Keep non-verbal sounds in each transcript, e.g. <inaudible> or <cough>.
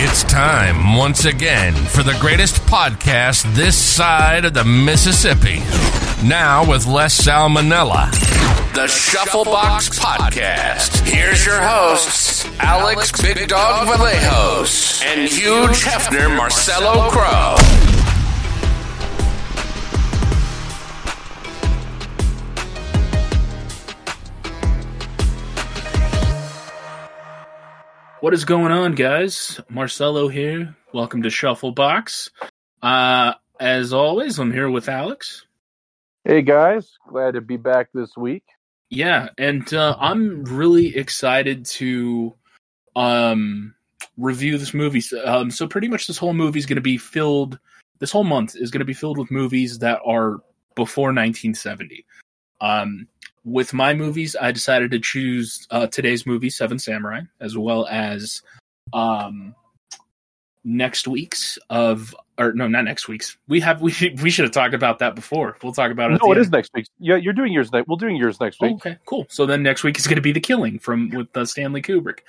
It's time once again for the greatest podcast this side of the Mississippi. Now with less salmonella. The Shufflebox Podcast. Here's your hosts, Alex Big Dog Vallejos and huge Hefner Marcello Crowe. What is going on, guys? Marcello here. Welcome to Shufflebox. Uh, as always, I'm here with Alex. Hey guys, glad to be back this week. Yeah, and uh, I'm really excited to um, review this movie. Um, so pretty much this whole movie is going to be filled. This whole month is going to be filled with movies that are before 1970. Um, with my movies, I decided to choose uh, today's movie, Seven Samurai, as well as um, next week's of or no, not next week's. We have <laughs> we we should have talked about that before. We'll talk about it. No, it is next week. Yeah, you're doing yours next. We're doing yours next week. Okay, cool. So then next week is going to be The Killing from with uh, Stanley Kubrick.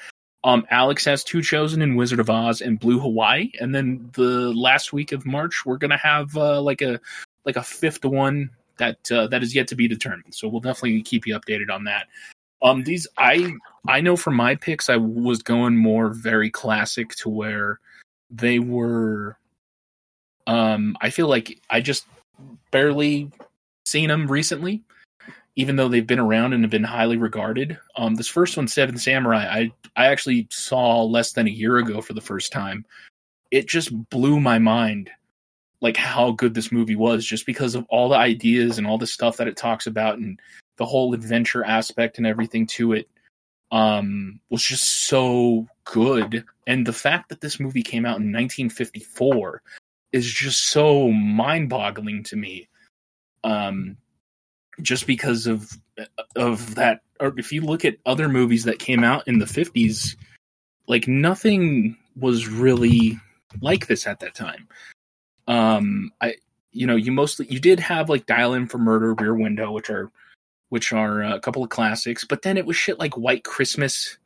Um, Alex has two chosen in Wizard of Oz and Blue Hawaii, and then the last week of March we're gonna have uh, like a like a fifth one that uh, that is yet to be determined. So we'll definitely keep you updated on that. Um, these I I know for my picks I was going more very classic to where they were. Um, I feel like I just barely seen them recently, even though they've been around and have been highly regarded. Um, this first one, Seven Samurai, I I actually saw less than a year ago for the first time. It just blew my mind like how good this movie was just because of all the ideas and all the stuff that it talks about and the whole adventure aspect and everything to it um was just so good. And the fact that this movie came out in 1954 is just so mind-boggling to me um just because of of that or if you look at other movies that came out in the 50s like nothing was really like this at that time um i you know you mostly you did have like dial m for murder rear window which are which are uh, a couple of classics but then it was shit like white christmas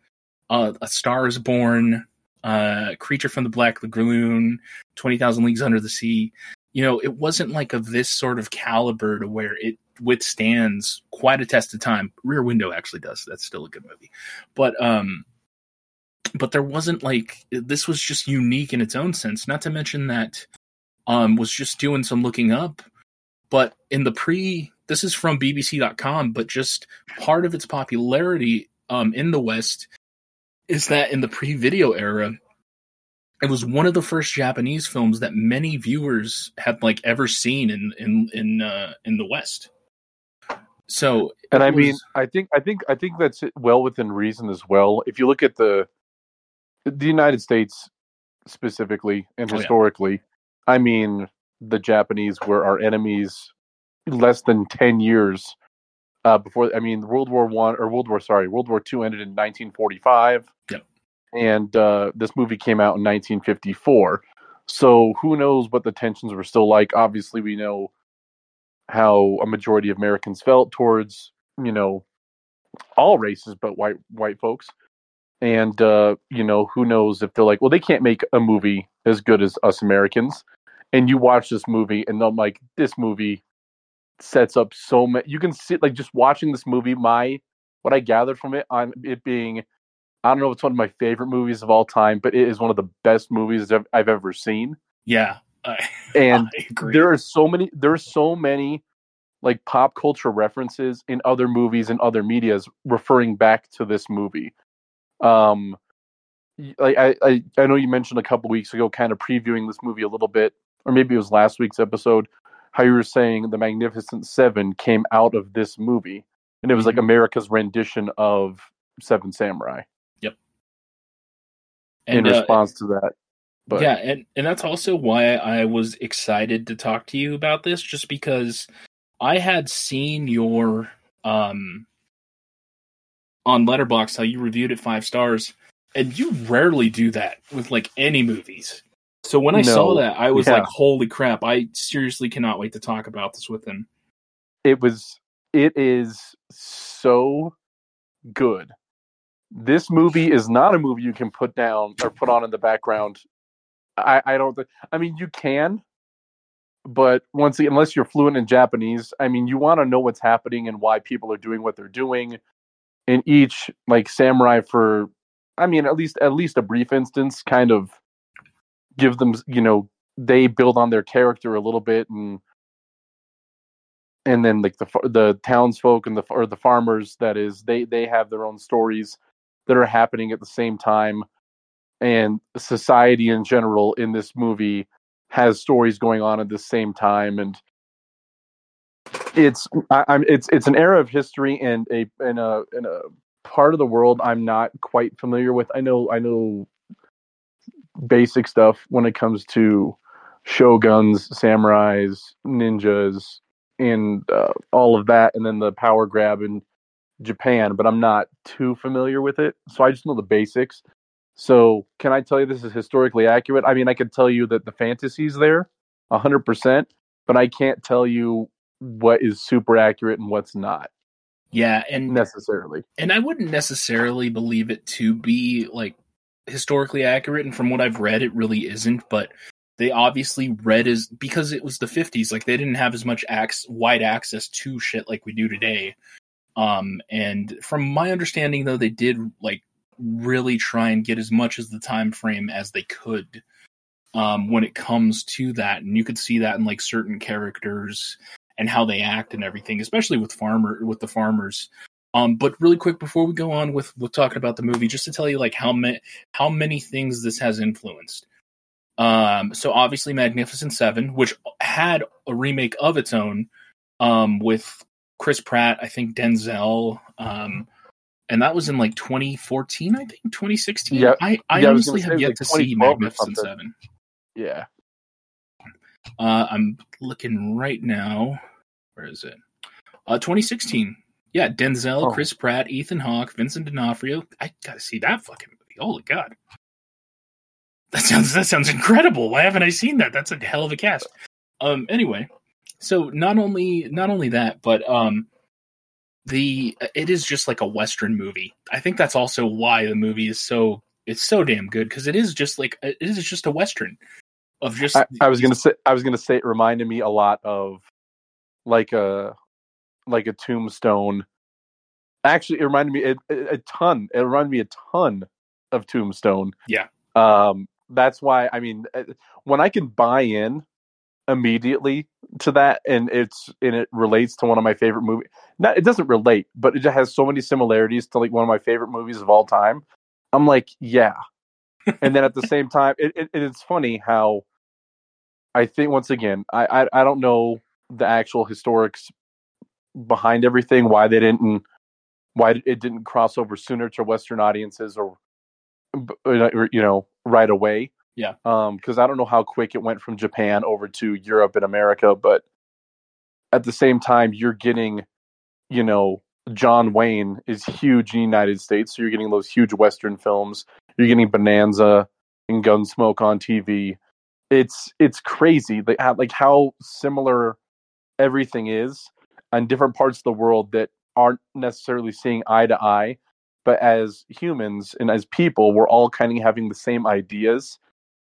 uh a star is born uh creature from the black lagoon 20000 leagues under the sea. You know it wasn't like of this sort of caliber to where it withstands quite a test of time. Rear window actually does. That's still a good movie. But um but there wasn't like this was just unique in its own sense not to mention that um, was just doing some looking up. But in the pre, this is from BBC.com, but just part of its popularity um, in the West is that in the pre video era, it was one of the first Japanese films that many viewers had like ever seen in in in uh, in the West. So, and I was, mean, I think I think I think that's well within reason as well. If you look at the the United States specifically and Oh, historically, I mean, the Japanese were our enemies less than 10 years uh, before. I mean, World War One or World War, sorry, World War Two ended in 1945. Yep. And uh, this movie came out in 1954. So who knows what the tensions were still like? Obviously, we know how a majority of Americans felt towards, you know, all races but white white folks. And uh, you know, who knows if they're like, well, they can't make a movie as good as us Americans. And you watch this movie, and I'm like, this movie sets up so many. You can see, like, just watching this movie. My what I gathered from it on it being, I don't know if it's one of my favorite movies of all time, but it is one of the best movies I've, I've ever seen. yeah, I, <laughs> And I there are so many there are so many like pop culture references in other movies and other medias referring back to this movie um I, I i know you mentioned a couple weeks ago kind of previewing this movie a little bit or maybe it was last week's episode how you were saying the magnificent seven came out of this movie and it was like Mhm. america's rendition of seven samurai Yep. in And, uh, response to that but yeah, and and that's also why I was excited to talk to you about this, just because I had seen your um on Letterboxd how you reviewed it five stars, and you rarely do that with like any movies. So when I saw that, I was yeah. like, "Holy crap!" I seriously cannot wait to talk about this with him. it was it is so good this movie is not a movie you can put down or put on in the background I, I don't. Th- I mean, you can, but once again, unless you're fluent in Japanese, I mean, you want to know what's happening and why people are doing what they're doing. In each like samurai, for I mean, at least at least a brief instance, kind of give them, you know, they build on their character a little bit and and then like the the townsfolk and the or the farmers that is they they have their own stories that are happening at the same time. And society in general in this movie has stories going on at the same time and it's I, am it's it's an era of history and a in a in a part of the world I'm not quite familiar with. I know I know basic stuff when it comes to shoguns, samurais, ninjas, and uh, all of that, and then the power grab in Japan, but I'm not too familiar with it. So I just know the basics. So can I tell you this is historically accurate? I mean, I could tell you that the fantasy's there, hundred percent, but I can't tell you what is super accurate and what's not. Yeah, and necessarily. And I wouldn't necessarily believe it to be like historically accurate and from what I've read it really isn't, but they obviously read as because it was the 50s like they didn't have as much ac- wide access to shit like we do today um and from my understanding though they did like really try and get as much as the time frame as they could um when it comes to that and you could see that in like certain characters and how they act and everything especially with farmer with the farmers um, but really quick before we go on with with talking about the movie, just to tell you like how many how many things this has influenced. Um, so obviously Magnificent Seven, which had a remake of its own, um, with Chris Pratt, I think Denzel, um, and that was in like 2014, I think 2016. Yeah, I, I yeah, honestly I have yet like to see Magnificent Seven. Yeah. Uh, I'm looking right now. Where is it? Uh, 2016. Yeah, Denzel, oh. Chris Pratt, Ethan Hawke, Vincent D'Onofrio. I gotta see that fucking movie. Holy god. That sounds that sounds incredible. Why haven't I seen that? That's a hell of a cast. Um. Anyway, so not only not only that, but um, the it is just like a western movie. I think that's also why the movie is so it's so damn good because it is just like it is just a western of just. I, I was gonna say I was gonna say it reminded me a lot of like a like a tombstone. Actually, it reminded me a, a ton. It reminded me a ton of Tombstone. Yeah. Um, that's why I mean uh, when I can buy in immediately to that and it's and it relates to one of my favorite movies. Not it doesn't relate, but it has so many similarities to like one of my favorite movies of all time. I'm like, yeah. and then at the same time, it, it, it's funny how I think once again, I, I I don't know the actual historics behind everything, why they didn't why it didn't cross over sooner to Western audiences or you know right away. Yeah. Um, because I don't know how quick it went from Japan over to Europe and America, but at the same time, you're getting, you know, John Wayne is huge in the United States, so you're getting those huge Western films. You're getting Bonanza and Gunsmoke on TV. It's it's crazy, like how, like how similar everything is in different parts of the world that aren't necessarily seeing eye to eye but as humans and as people, we're all kind of having the same ideas,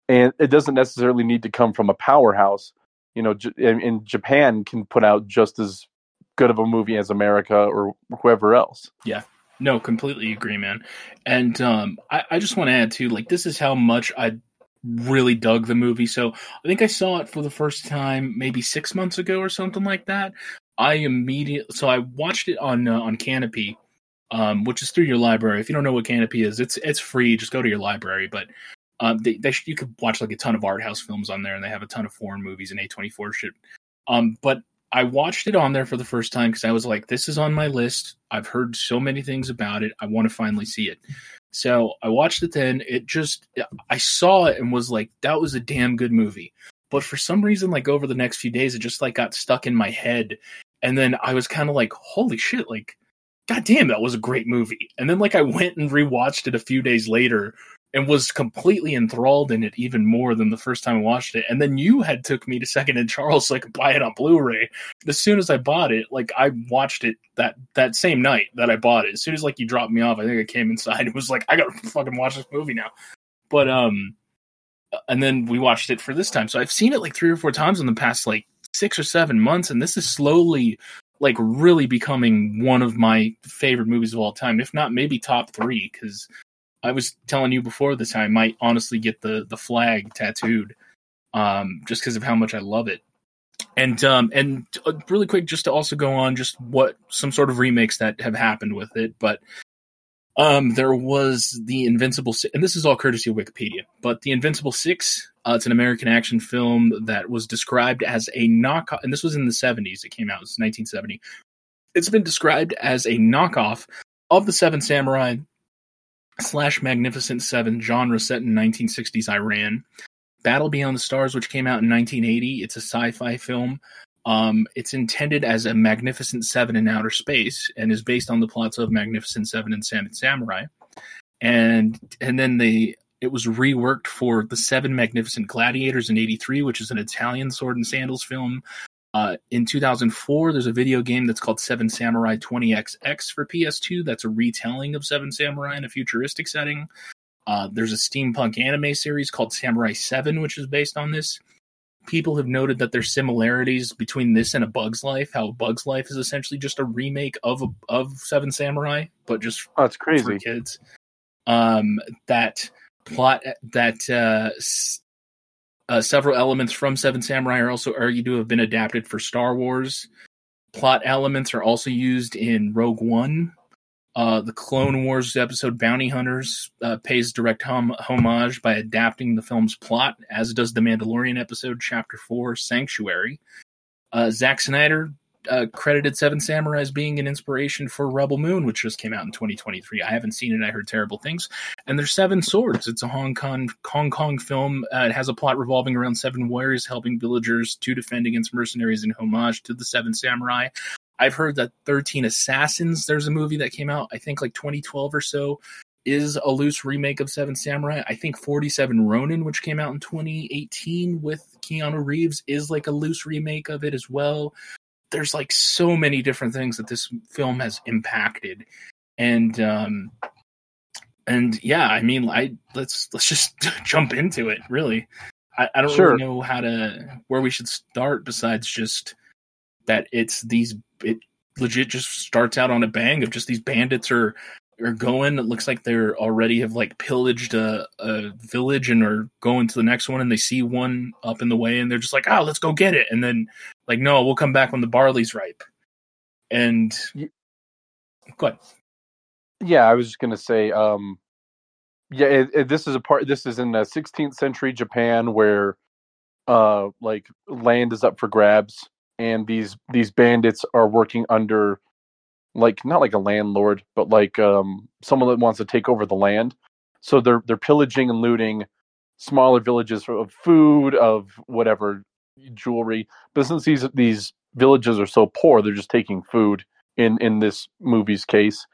and it doesn't necessarily need to come from a powerhouse. You know, in Japan can put out just as good of a movie as America or whoever else. Yeah. No, completely agree, man. And um, I, I just want to add too, like this is how much I really dug the movie. So I think I saw it for the first time maybe six months ago or something like that. I immediately so I watched it on uh, on Canopy, um, which is through your library. If you don't know what Canopy is, it's it's free. Just go to your library. But um, they, they you could watch like a ton of art house films on there, and they have a ton of foreign movies and A24 shit. Um, but I watched it on there for the first time because I was like, this is on my list. I've heard so many things about it. I want to finally see it. So I watched it then. It just, I saw it and was like, that was a damn good movie. But for some reason, like over the next few days, it just like got stuck in my head. And then I was kind of like, holy shit, like God damn, that was a great movie. And then like I went and rewatched it a few days later and was completely enthralled in it even more than the first time I watched it. And then you had took me to <laughs> Second and Charles so I could buy it on Blu-ray. As soon as I bought it, like I watched it that that same night that I bought it. As soon as like you dropped me off, I think I came inside and was like, I gotta fucking watch this movie now. But um and then we watched it for this time. So I've seen it like three or four times in the past like six or seven months, and this is slowly like really becoming one of my favorite movies of all time, if not maybe top three. Because I was telling you before this, I might honestly get the the flag tattooed, um, just because of how much I love it. And um, and uh, really quick, just to also go on just what some sort of remakes that have happened with it, but um, there was the Invincible, and this is all courtesy of Wikipedia. But the Invincible Six, uh, it's an American action film that was described as a knockoff, and this was in the '70s. It came out, it was 1970. It's been described as a knockoff of the Seven Samurai slash Magnificent Seven genre set in 1960s Iran. Battle Beyond the Stars, which came out in 1980, it's a sci-fi film um, it's intended as a Magnificent Seven in outer space and is based on the plots of Magnificent Seven and Seven Samurai. And and then they it was reworked for the Seven Magnificent Gladiators in '83, which is an Italian sword and sandals film. Uh, in 2004, there's a video game that's called Seven Samurai 20XX for PS2. That's a retelling of Seven Samurai in a futuristic setting. Uh, there's a steampunk anime series called Samurai 7, which is based on this people have noted that there's similarities between this and a Bug's Life. How Bug's Life is essentially just a remake of a, of Seven Samurai, but just oh, it's crazy for kids. Um, that plot that uh, uh, several elements from Seven Samurai are also argued to have been adapted for Star Wars. Plot elements are also used in Rogue One, uh, the Clone Wars episode Bounty Hunters uh, pays direct hom- homage by adapting the film's plot, as does the Mandalorian episode Chapter 4 Sanctuary. Uh, Zack Snyder uh, credited Seven Samurai as being an inspiration for Rebel Moon, which just came out in 2023. I haven't seen it, I heard terrible things. And there's Seven Swords. It's a Hong Kong, Hong Kong film. Uh, it has a plot revolving around seven warriors helping villagers to defend against mercenaries in homage to the Seven Samurai. I've heard that 13 Assassins, there's a movie that came out, I think like 2012 or so, is a loose remake of Seven Samurai. I think 47 Ronin, which came out in 2018 with Keanu Reeves, is like a loose remake of it as well. There's like so many different things that this film has impacted. And um and yeah, I mean I let's let's just <laughs> jump into it, really. I, I don't sure. really know how to where we should start besides just that it's these it legit just starts out on a bang of just these bandits are are going. It looks like they're already have like pillaged a, a village and are going to the next one, and they see one up in the way, and they're just like, "Oh, let's go get it." And then like, no, we'll come back when the barley's ripe. And go ahead. Yeah, I was just gonna say, um, yeah, it, it, this is a part. This is in the 16th century Japan where, uh, like land is up for grabs and these these bandits are working under like not like a landlord but like um someone that wants to take over the land so they're they're pillaging and looting smaller villages of food of whatever jewelry but since these these villages are so poor they're just taking food in in this movie's case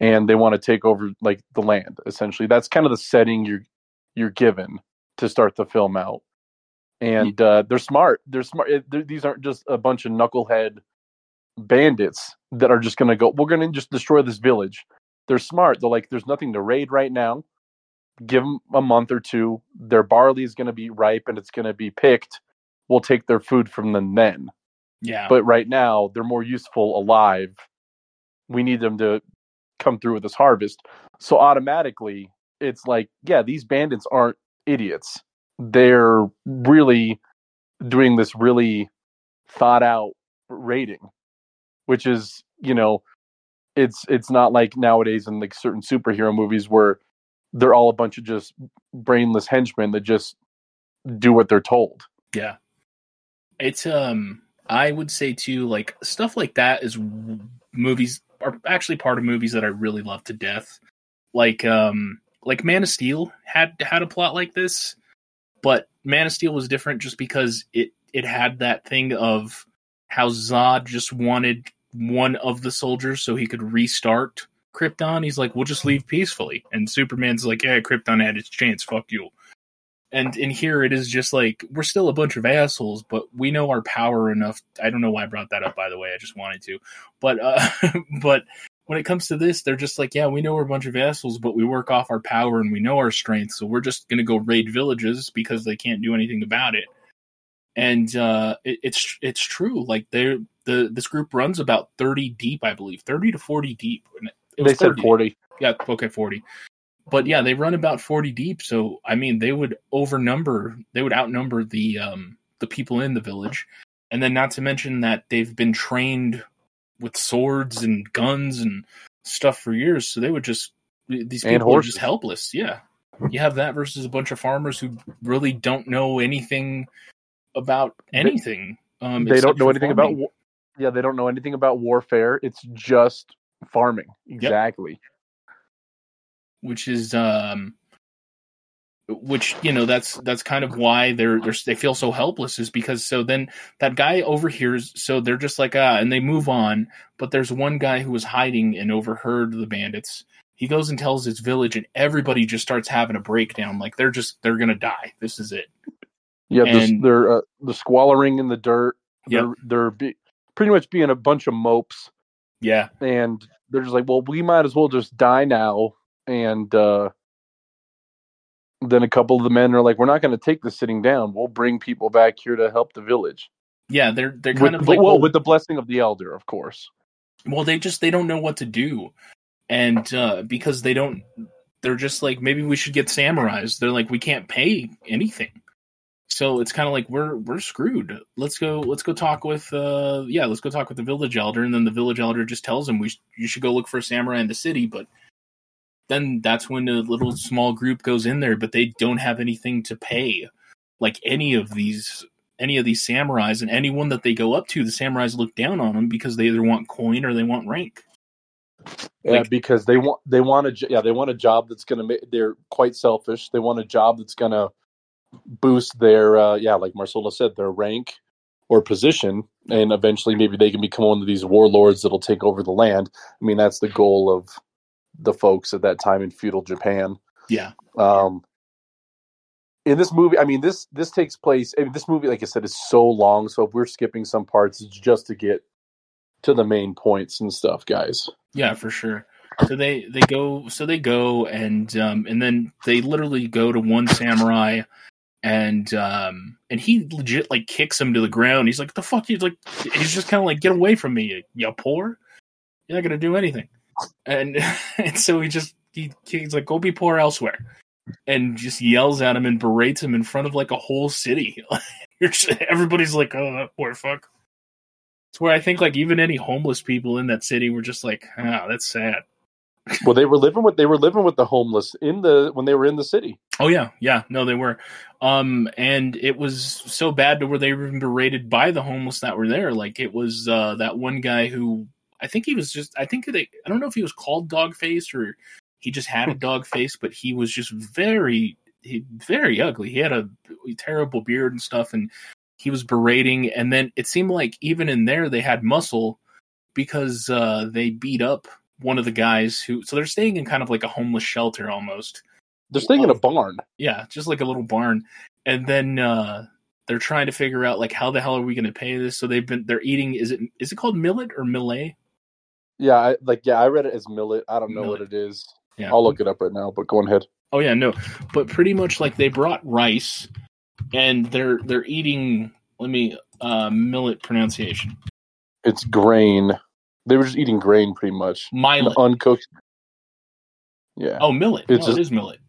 and they want to take over like the land essentially that's kind of the setting you're you're given to start the film out and uh, they're smart. They're smart. They're, these aren't just a bunch of knucklehead bandits that are just going to go. We're going to just destroy this village. They're smart. They're like, there's nothing to raid right now. Give them a month or two. Their barley is going to be ripe and it's going to be picked. We'll take their food from them then. Yeah. But right now, they're more useful alive. We need them to come through with this harvest. So automatically, it's like, yeah, these bandits aren't idiots they're really doing this really thought out rating which is you know it's it's not like nowadays in like certain superhero movies where they're all a bunch of just brainless henchmen that just do what they're told. Yeah. It's um i would say too like stuff like that is movies are actually part of movies that i really love to death. Like um like man of steel had had a plot like this but Man of Steel was different just because it it had that thing of how Zod just wanted one of the soldiers so he could restart Krypton. He's like, "We'll just leave peacefully," and Superman's like, "Yeah, Krypton had its chance. Fuck you." And in here, it is just like we're still a bunch of assholes, but we know our power enough. I don't know why I brought that up, by the way. I just wanted to, but uh, <laughs> but when it comes to this, they're just like, yeah, we know we're a bunch of assholes, but we work off our power and we know our strength, so we're just gonna go raid villages because they can't do anything about it. And uh, it, it's it's true. Like they're the this group runs about thirty deep, I believe, thirty to forty deep. They said forty. Yeah, okay, forty. But yeah, they run about forty deep. So I mean, they would overnumber, they would outnumber the um, the people in the village, and then not to mention that they've been trained with swords and guns and stuff for years. So they would just these people are just helpless. Yeah, you have that versus a bunch of farmers who really don't know anything about anything. Um, they don't know anything about. farming. wa- Yeah, they don't know anything about warfare. It's just farming. Exactly. which is um which you know that's that's kind of why they're they're they feel so helpless is because so then that guy overhears so they're just like ah and they move on but there's one guy who was hiding and overheard the bandits he goes and tells his village and everybody just starts having a breakdown like they're just they're gonna die this is it Yeah, this, they're uh, the squalling in the dirt. Yep. They're they're be, pretty much being a bunch of mopes, yeah and they're just like, well, we might as well just die now. And uh, then a couple of the men are like, we're not going to take the sitting down. We'll bring people back here to help the village. yeah they're they're kind with, of like well, well, with the blessing of the elder, of course. well they just they don't know what to do and uh because they don't they're just like maybe we should get samurais they're like we can't pay anything so it's kind of like we're we're screwed let's go let's go talk with uh yeah let's go talk with the village elder and then the village elder just tells him we sh- you should go look for a samurai in the city but then that's when a little small group goes in there but they don't have anything to pay like any of these any of these samurais and anyone that they go up to the samurais look down on them because they either want coin or they want rank Yeah, Like- because they want they want a yeah they want a job that's going to make. They're quite selfish. They want a job that's going to boost their uh, yeah, like Marcello said, their rank or position, and eventually maybe they can become one of these warlords that'll take over the land. I mean, that's the goal of the folks at that time in feudal Japan. yeah Um, in this movie, I mean this this takes place. I mean, this movie, like I said, is so long. So if we're skipping some parts, it's just to get to the main points and stuff, guys. Yeah, for sure. So they they go so they go and um and then they literally go to one samurai and um and he legit like kicks him to the ground. He's like, "The fuck?" He's like, he's just kind of like, "Get away from me, you, poor! You're not gonna do anything." And <laughs> and so he just he he's like, "Go be poor elsewhere," and just yells at him and berates him in front of like a whole city. <laughs> Everybody's like, "Oh, that poor fuck." It's where I think like even any homeless people in that city were just like, "Ah, that's sad." Well they were living with they were living with the homeless in the when they were in the city Oh yeah, yeah. No, they were. Um, and it was so bad to where they were even berated by the homeless that were there. Like it was uh, that one guy who I think he was just I think they I don't know if he was called dog face or he just had a dog face, but he was just very he, very ugly. He had a terrible beard and stuff, and he was berating. And then it seemed like even in there they had muscle because uh, they beat up one of the guys who. So they're staying in kind of like a homeless shelter almost they're staying in a barn yeah, just like a little barn. And then uh they're trying to figure out like how the hell are we going to pay this? So they've been they're eating is it is it called millet or millet? yeah I, like yeah i read it as millet i don't know Millet. what it is Yeah. i'll look it up right now but go on ahead Oh yeah, no. But pretty much like they brought rice and they're they're eating let me uh millet pronunciation. it's grain they were just eating grain pretty much Millet. uncooked yeah Oh, millet. It's oh, just- it is millet.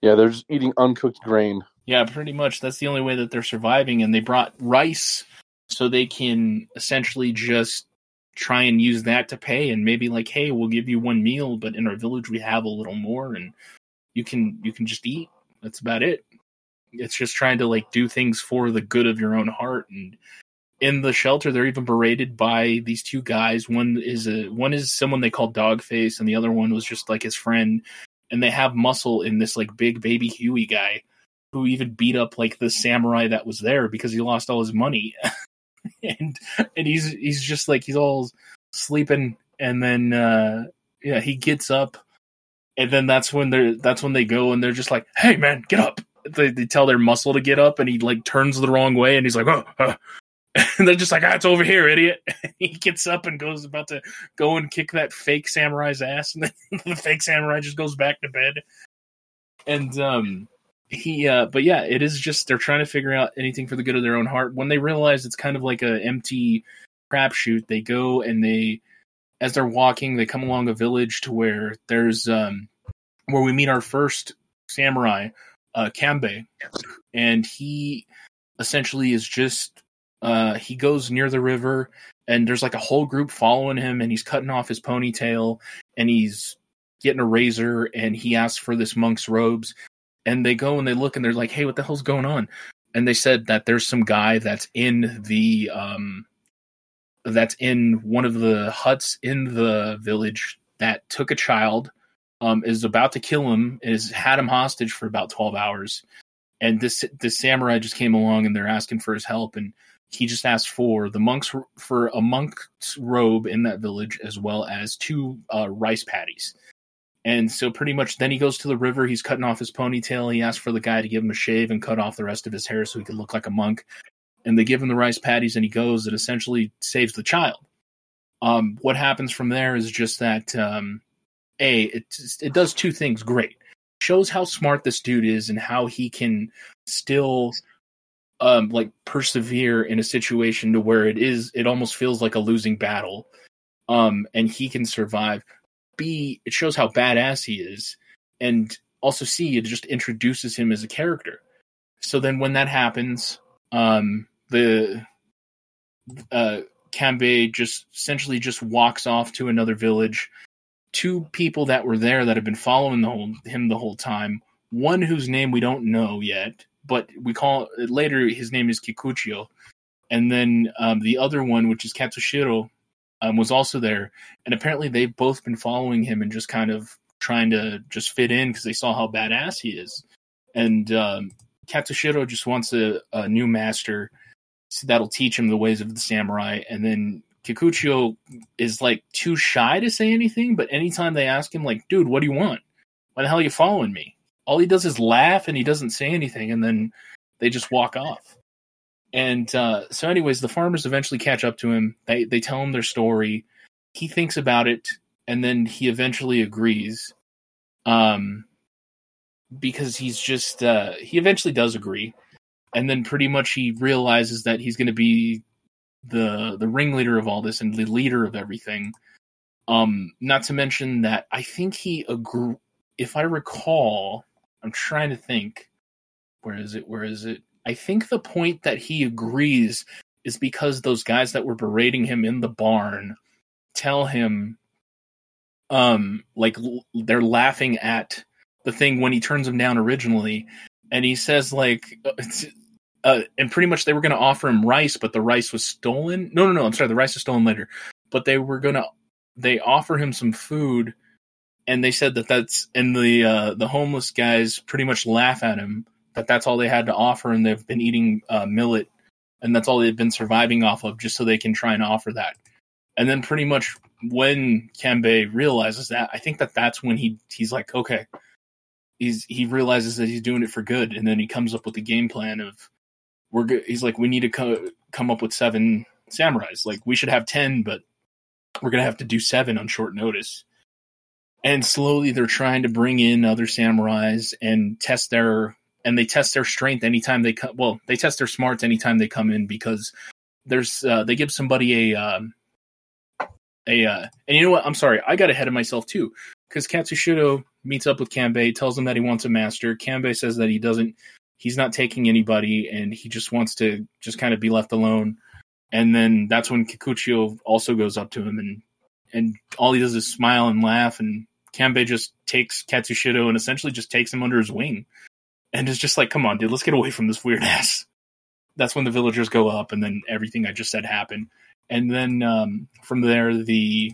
yeah they're just eating uncooked grain Yeah, pretty much. That's the only way that they're surviving. And they brought rice so they can essentially just try and use that to pay. And maybe like, hey, we'll give you one meal, but in our village we have a little more, and you can you can just eat. That's about it. It's just trying to like do things for the good of your own heart. And in the shelter, they're even berated by these two guys. One is a one is someone they call Dogface, and the other one was just like his friend. And they have muscle in this like big baby Huey guy who even beat up like the samurai that was there because he lost all his money. <laughs> and and he's he's just like he's all sleeping and then uh yeah, he gets up and then that's when they're that's when they go and they're just like, "Hey man, get up." They, they tell their muscle to get up and he like turns the wrong way and he's like, "Oh." oh." <laughs> And they're just like, ah, it's over here, idiot. <laughs> he gets up and goes about to go and kick that fake samurai's ass, and then <laughs> the fake samurai just goes back to bed. And um, he, uh, but yeah, it is just they're trying to figure out anything for the good of their own heart. When they realize it's kind of like a empty crapshoot, they go and they, as they're walking, they come along a village to where there's um, where we meet our first samurai, uh, Kanbei, and he essentially is just uh, he goes near the river and there's like a whole group following him and he's cutting off his ponytail and he's getting a razor and he asks for this monk's robes and they go and they look and they're like hey what the hell's going on? And they said that there's some guy that's in the um that's in one of the huts in the village that took a child um is about to kill him is had him hostage for about 12 hours. And this this samurai just came along and they're asking for his help and he just asked for the monks for a monk's robe in that village as well as two uh, rice patties and so pretty much then he goes to the river he's cutting off his ponytail he asks for the guy to give him a shave and cut off the rest of his hair so he could look like a monk. And they give him the rice patties and he goes and essentially saves the child. Um, what happens from there is just that um, a it, it does two things great. Shows how smart this dude is and how he can still um like persevere in a situation to where it is it almost feels like a losing battle um and he can survive b it shows how badass he is and also c it just introduces him as a character so then when that happens um the uh Kanbei just essentially just walks off to another village two people that were there that have been following the whole, him the whole time. One whose name we don't know yet, but we call later his name is Kikuchiyo, and then um, the other one, which is Katsushiro, um, was also there, and apparently they've both been following him and just kind of trying to just fit in because they saw how badass he is, and um, Katsushiro just wants a, a new master that'll teach him the ways of the samurai, and then Kikuchiyo is like too shy to say anything, but anytime they ask him, like, dude, what do you want? Why the hell are you following me? All he does is laugh and he doesn't say anything, and then they just walk off. And uh, so, anyways, the farmers eventually catch up to him. They they tell him their story. He thinks about it, and then he eventually agrees. Um, because he's just uh, he eventually does agree, and then pretty much he realizes that he's going to be the the ringleader of all this and the leader of everything. Um, not to mention that I think he agree. If I recall, I'm trying to think. Where is it? Where is it? I think the point that he agrees is because those guys that were berating him in the barn tell him, um, like they're laughing at the thing when he turns them down originally, and he says like uh, and pretty much they were going to offer him rice, but the rice was stolen. No, no, no. I'm sorry, the rice was stolen later. But they were going to they offer him some food, and they said that that's and the uh, the homeless guys pretty much laugh at him that that's all they had to offer, and they've been eating uh, millet, and that's all they've been surviving off of, just so they can try and offer that. And then pretty much when Kanbei realizes that, I think that that's when he he's like, okay, he's he realizes that he's doing it for good, and then he comes up with the game plan of we're good. He's like, we need to co- come up with seven samurais. Like we should have ten, but we're gonna have to do seven on short notice. And slowly, they're trying to bring in other samurais and test their and they test their strength anytime they come. Well, they test their smarts anytime they come in because there's uh, they give somebody a um, a uh, and you know what? I'm sorry, I got ahead of myself too because Katsushiro meets up with Kanbei, tells him that he wants a master. Kanbei says that he doesn't he's not taking anybody and he just wants to just kind of be left alone. And then that's when Kikuchiyo also goes up to him and and all he does is smile and laugh and Kanbei just takes Katsushiro and essentially just takes him under his wing. And is just like, come on, dude, let's get away from this weird <laughs> ass. That's when the villagers go up and then everything I just said happened. And then um, from there the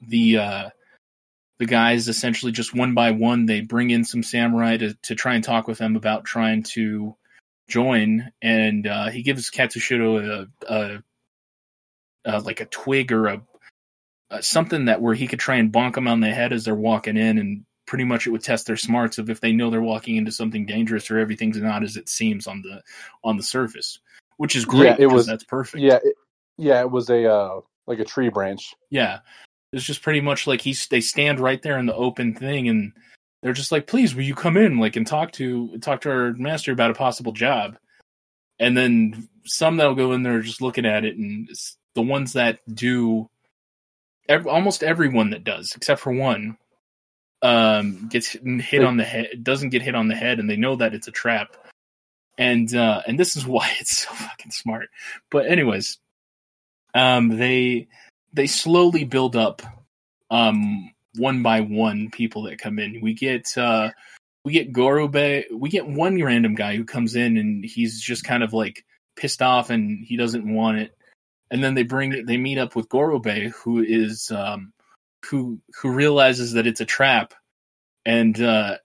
the uh, the guys essentially just one by one they bring in some samurai to, to try and talk with them about trying to join and uh, he gives katsushiro a, a, a, like a twig or a, a, something that where he could try and bonk them on the head as they're walking in and pretty much it would test their smarts of if they know they're walking into something dangerous or everything's not as it seems on the on the surface which is great. Yeah, it was- that's perfect. Yeah, it, yeah, it was a uh, like a tree branch. Yeah. It's just pretty much like he's they stand right there in the open thing and they're just like, please, will you come in like and talk to talk to our master about a possible job? And then some that'll go in there just looking at it and the ones that do almost everyone that does, except for one, um gets hit on the head doesn't get hit on the head and they know that it's a trap. And uh and this is <laughs> why it's so fucking smart. But anyways, um they they slowly build up um one by one people that come in. We get uh we get Gorobei we get one random guy who comes in and he's just kind of like pissed off and he doesn't want it. And then they bring they meet up with Gorobei who is um who who realizes that it's a trap. And uh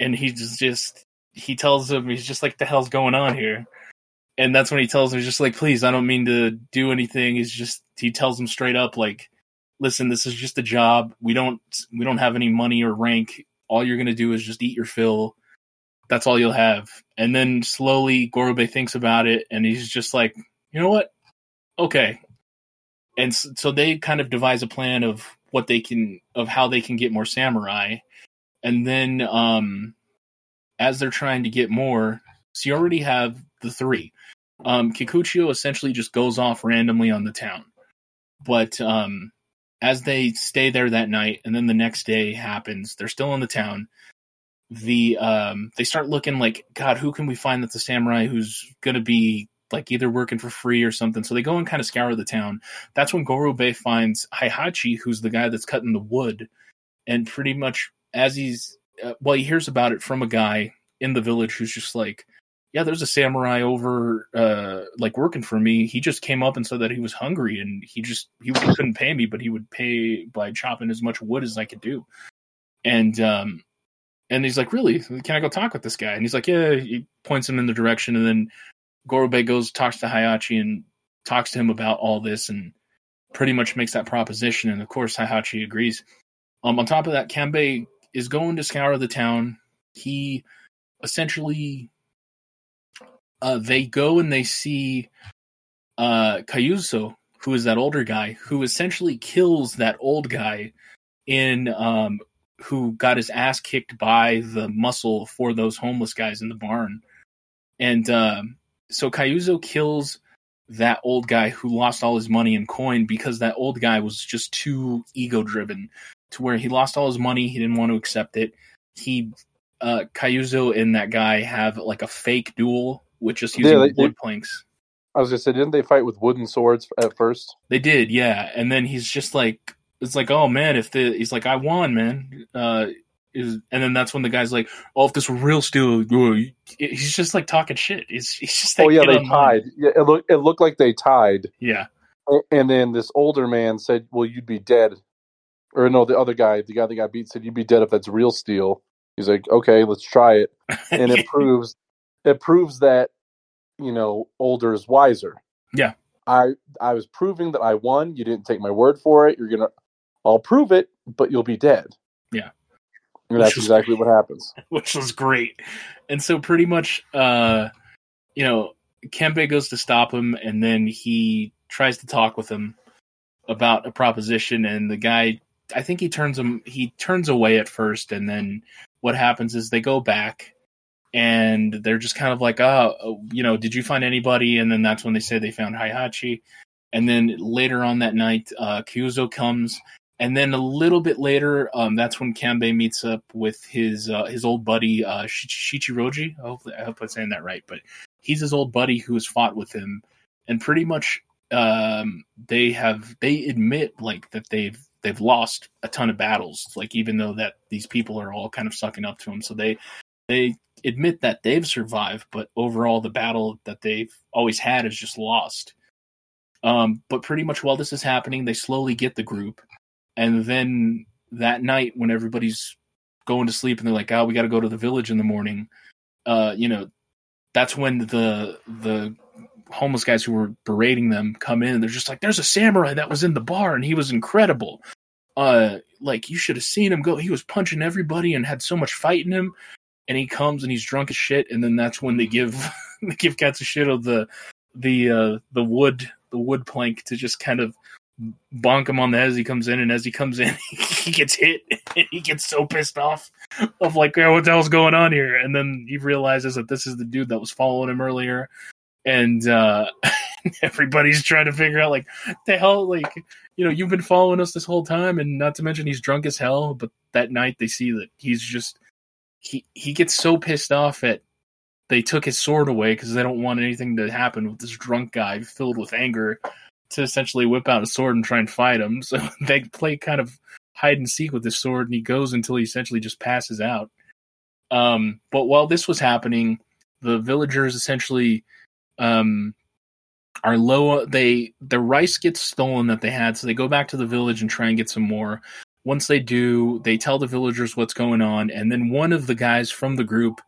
and he's just he tells him he's just like the hell's going on here? And that's when he tells him he's just like please i don't mean to do anything. He's just he tells him straight up like listen this is just a job. We don't we don't have any money or rank. All you're to do is just eat your fill. That's all you'll have. And then slowly gorobei thinks about it and he's just like you know what okay. And so they kind of devise a plan of what they can of how they can get more samurai. And then um as they're trying to get more so you already have the three. Um kikuchiyo essentially just goes off randomly on the town. But um as they stay there that night and then the next day happens they're still in the town. The um they start looking like god who can we find that's a samurai who's gonna be like either working for free or something so they go and kind of scour the town. That's when gorobei finds heihachi who's the guy that's cutting the wood and pretty much as he's uh, well he hears about it from a guy in the village who's just like yeah there's a samurai over uh like working for me. He just came up and said that he was hungry and he just he couldn't pay me but he would pay by chopping as much wood as i could do. And um and he's like really? Can i go talk with this guy? And he's like yeah he points him in the direction and then gorobei goes talks to heihachi and talks to him about all this and pretty much makes that proposition. And of course heihachi agrees. Um on top of that kanbei is going to scour the town. He essentially uh, they go and they see uh, Kyuzo, who is that older guy, who essentially kills that old guy in um, who got his ass kicked by the muscle for those homeless guys in the barn. And um, so Kyuzo kills that old guy who lost all his money and coin because that old guy was just too ego driven to where he lost all his money, he didn't want to accept it. He uh Kyuzo and that guy have like a fake duel with just using Yeah, they- wood planks. I was gonna say, didn't they fight with wooden swords at first? They did, yeah. And then he's just like it's like, oh man, if the he's like, I won, man. Uh is and then that's when the guy's like, Oh, if this were real steel, he's just like talking shit. He's he's just that oh yeah, they tied. Yeah, it looked it looked like they tied, Yeah. And then this older man said, "Well, you'd be dead." Or no, the other guy, the guy that got beat, said, "You'd be dead if that's real steel." He's like, "Okay, let's try it," <laughs> and it proves it proves that you know older is wiser. Yeah. I I was proving that I won. You didn't take my word for it. You're gonna, I'll prove it, but you'll be dead. Yeah. And that's was exactly what happens. <laughs> which was great. And so pretty much uh you know, Kanbei goes to stop him and then he tries to talk with him about a proposition and the guy I think he turns him he turns away at first and then what happens is they go back and they're just kind of like, oh, you know, did you find anybody? And then that's when they say they found Heihachi. And then later on that night, uh, Kyuzo comes and then a little bit later, um, that's when Kanbei meets up with his uh, his old buddy uh, Shi- Shichiroji. I hope, I hope I'm saying that right, but he's his old buddy who has fought with him, and pretty much um, they have they admit like that they've they've lost a ton of battles. Like even though that these people are all kind of sucking up to him, so they they admit that they've survived, but overall the battle that they've always had is just lost. Um, but pretty much while this is happening, they slowly get the group and then that night when everybody's going to sleep and they're like oh we got to go to the village in the morning uh you know that's when the the homeless guys who were berating them come in they're just like there's a samurai that was in the bar and he was incredible. Uh like you should have seen him go he was punching everybody and had so much fight in him. And he comes and he's drunk as shit and then that's when they give <laughs> they give Katsushiro the the uh, the wood the wood plank to just kind of bonk him on the head as he comes in, and as he comes in, <laughs> he gets hit. <laughs> He gets so pissed off of like, oh, what the hell's going on here? And then he realizes that this is the dude that was following him earlier, and uh, <laughs> everybody's trying to figure out like the hell, like you know, you've been following us this whole time, and not to mention he's drunk as hell. But that night they see that he's just he he gets so pissed off at they took his sword away because they don't want anything to happen with this drunk guy filled with anger to essentially whip out a sword and try and fight him. So <laughs> they play kind of hide and seek with his sword, and he goes until he essentially just passes out. Um, but while this was happening, the villagers essentially um, are low. They the rice gets stolen that they had, so they go back to the village and try and get some more. Once they do, they tell the villagers what's going on, and then one of the guys from the group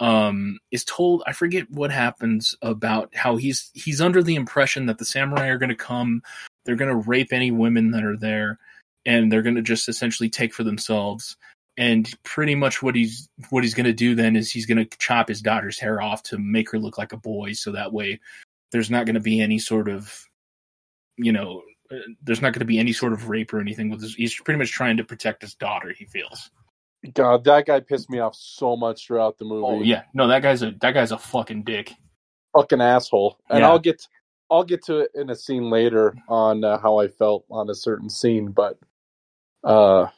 um is told i forget what happens about how he's he's under the impression that the samurai are going to come they're going to rape any women that are there and they're going to just essentially take for themselves. And pretty much what he's what he's going to do then is he's going to chop his daughter's hair off to make her look like a boy so that way there's not going to be any sort of you know uh, there's not going to be any sort of rape or anything with his, he's pretty much trying to protect his daughter he feels God, that guy pissed me off so much throughout the movie. oh yeah no that guy's a that guy's a fucking dick fucking asshole. And Yeah. I'll get I'll get to it in a scene later on uh, how I felt on a certain scene, but uh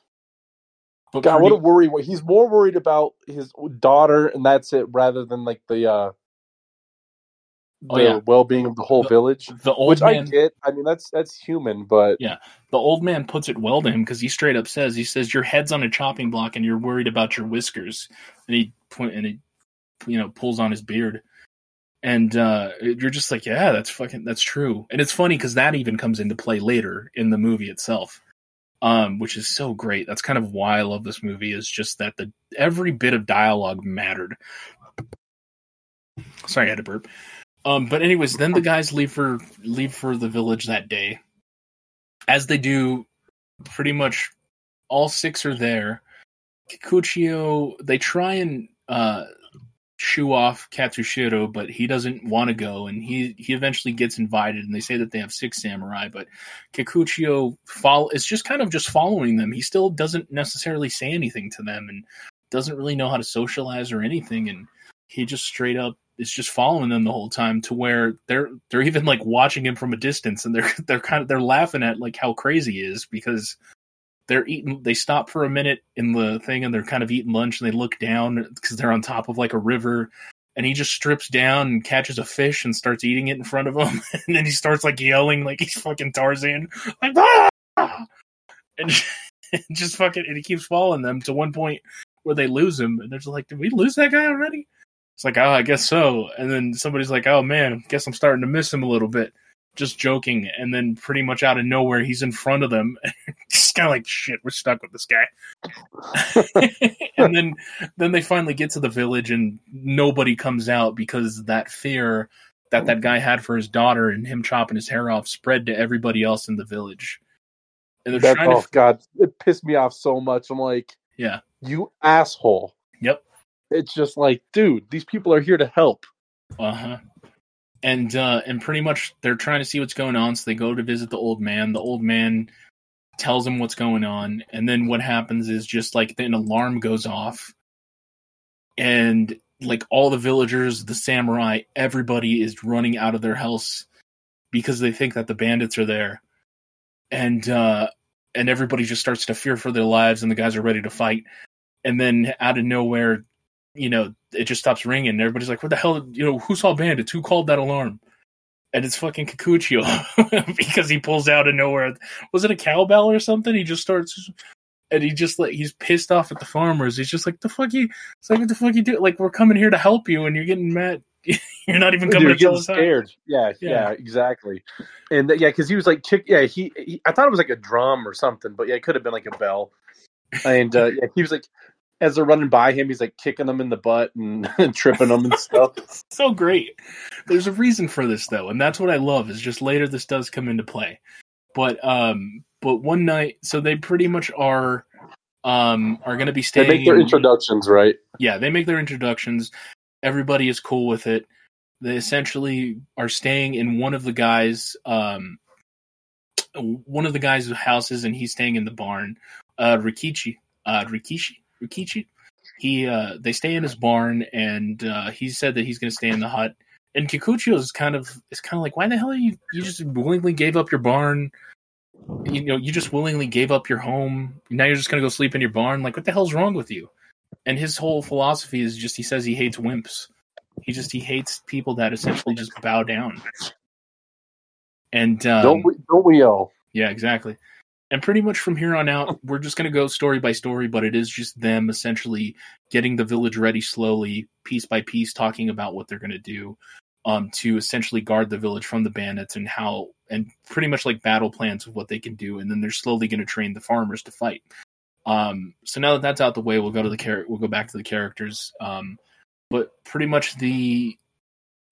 but God, what a worry! He's more worried about his daughter, and that's it, rather than like the uh, Oh, the yeah. well-being of the whole The- village. the old Which I man get. I mean, that's that's human, but Yeah. the old man puts it well to him because he straight up says he says your head's on a chopping block and you're worried about your whiskers and he point and he you know pulls on his beard and uh you're just like yeah that's fucking that's true and it's funny because that even comes into play later in the movie itself um which is so great that's kind of why i love this movie is just that the every bit of dialogue mattered sorry i had to burp um but anyways then the guys leave for leave for the village that day as they do, pretty much all six are there. Kikuchiyo, they try and uh, shoo off Katsushiro, but he doesn't want to go, and he he eventually gets invited. And they say that they have six samurai, but Kikuchiyo follow is just kind of just following them. He still doesn't necessarily say anything to them, and doesn't really know how to socialize or anything. And he just straight up is just following them the whole time to where they're they're even like watching him from a distance and they're <laughs> they're kind of they're laughing at like how crazy he is because they're eating they stop for a minute in the thing and they're kind of eating lunch and they look down because they're on top of like a river and he just strips down and catches a fish and starts eating it in front of him <laughs> and then he starts like yelling like he's fucking Tarzan like ah! and <laughs> just fucking and he keeps following them to one point where they lose him and they're just like did we lose that guy already it's like, oh, I guess so. And then somebody's like, oh man, guess I'm starting to miss him a little bit. Just joking. And then pretty much out of nowhere, he's in front of them. <laughs> just kind of like, shit, we're stuck with this guy. <laughs> and then, then they finally get to the village and nobody comes out because that fear that that guy had for his daughter and him chopping his hair off spread to everybody else in the village. And they're that trying oh to, god, it pissed me off so much. I'm like, yeah, you asshole. yep. It's just like, dude, these people are here to help. Uh huh. And uh, and pretty much they're trying to see what's going on, so they go to visit the old man. The old man tells them what's going on, and then what happens is just like an alarm goes off, and like all the villagers, the samurai, everybody is running out of their house because they think that the bandits are there, and uh, and everybody just starts to fear for their lives, and the guys are ready to fight, and then out of nowhere, you know, it just stops ringing. And everybody's like, "What the hell? You know, who saw bandits? Who called that alarm?" And it's fucking Kikuchiyo <laughs> because he pulls out of nowhere. Was it a cowbell or something? He just starts, and he just like he's pissed off at the farmers. He's just like, "The fuck you? It's like what the fuck you do? Like we're coming here to help you, and you're getting mad. <laughs> you're not even coming Dude, to getting scared. Yeah, Yeah. yeah, exactly. And yeah, because he was like, kick, yeah, he, he, I thought it was like a drum or something, but yeah, it could have been like a bell. And uh, <laughs> yeah, he was like, as they're running by him, he's like kicking them in the butt and, and <laughs> tripping them and stuff. <laughs> so great. There's a reason for this though, and that's what I love. Is just later this does come into play, but um, but one night, so they pretty much are um are going to be They staying. make their introductions, right? yeah, they make their introductions. Everybody is cool with it. they essentially are staying in one of the guys um one of the guys' houses and he's staying in the barn uh rikichi uh rikishi rikichi he uh they stay in his barn and uh he said that he's going to stay in the hut. And kikuchiyo is kind of is kind of like why the hell are you you just willingly gave up your barn? You know you just willingly gave up your home. Now you're just going to go sleep in your barn? Like what the hell's wrong with you? And his whole philosophy is just he says he hates wimps. He just he hates people that essentially just bow down. And um, don't we? Don't we all? yeah exactly and pretty much from here on out we're just going to go story by story but it is just them essentially getting the village ready slowly piece by piece talking about what they're going to do um, to essentially guard the village from the bandits and how and pretty much like battle plans of what they can do. And then they're slowly going to train the farmers to fight. Um, so now that that's out the way we'll go to the char- we'll go back to the characters um, but pretty much the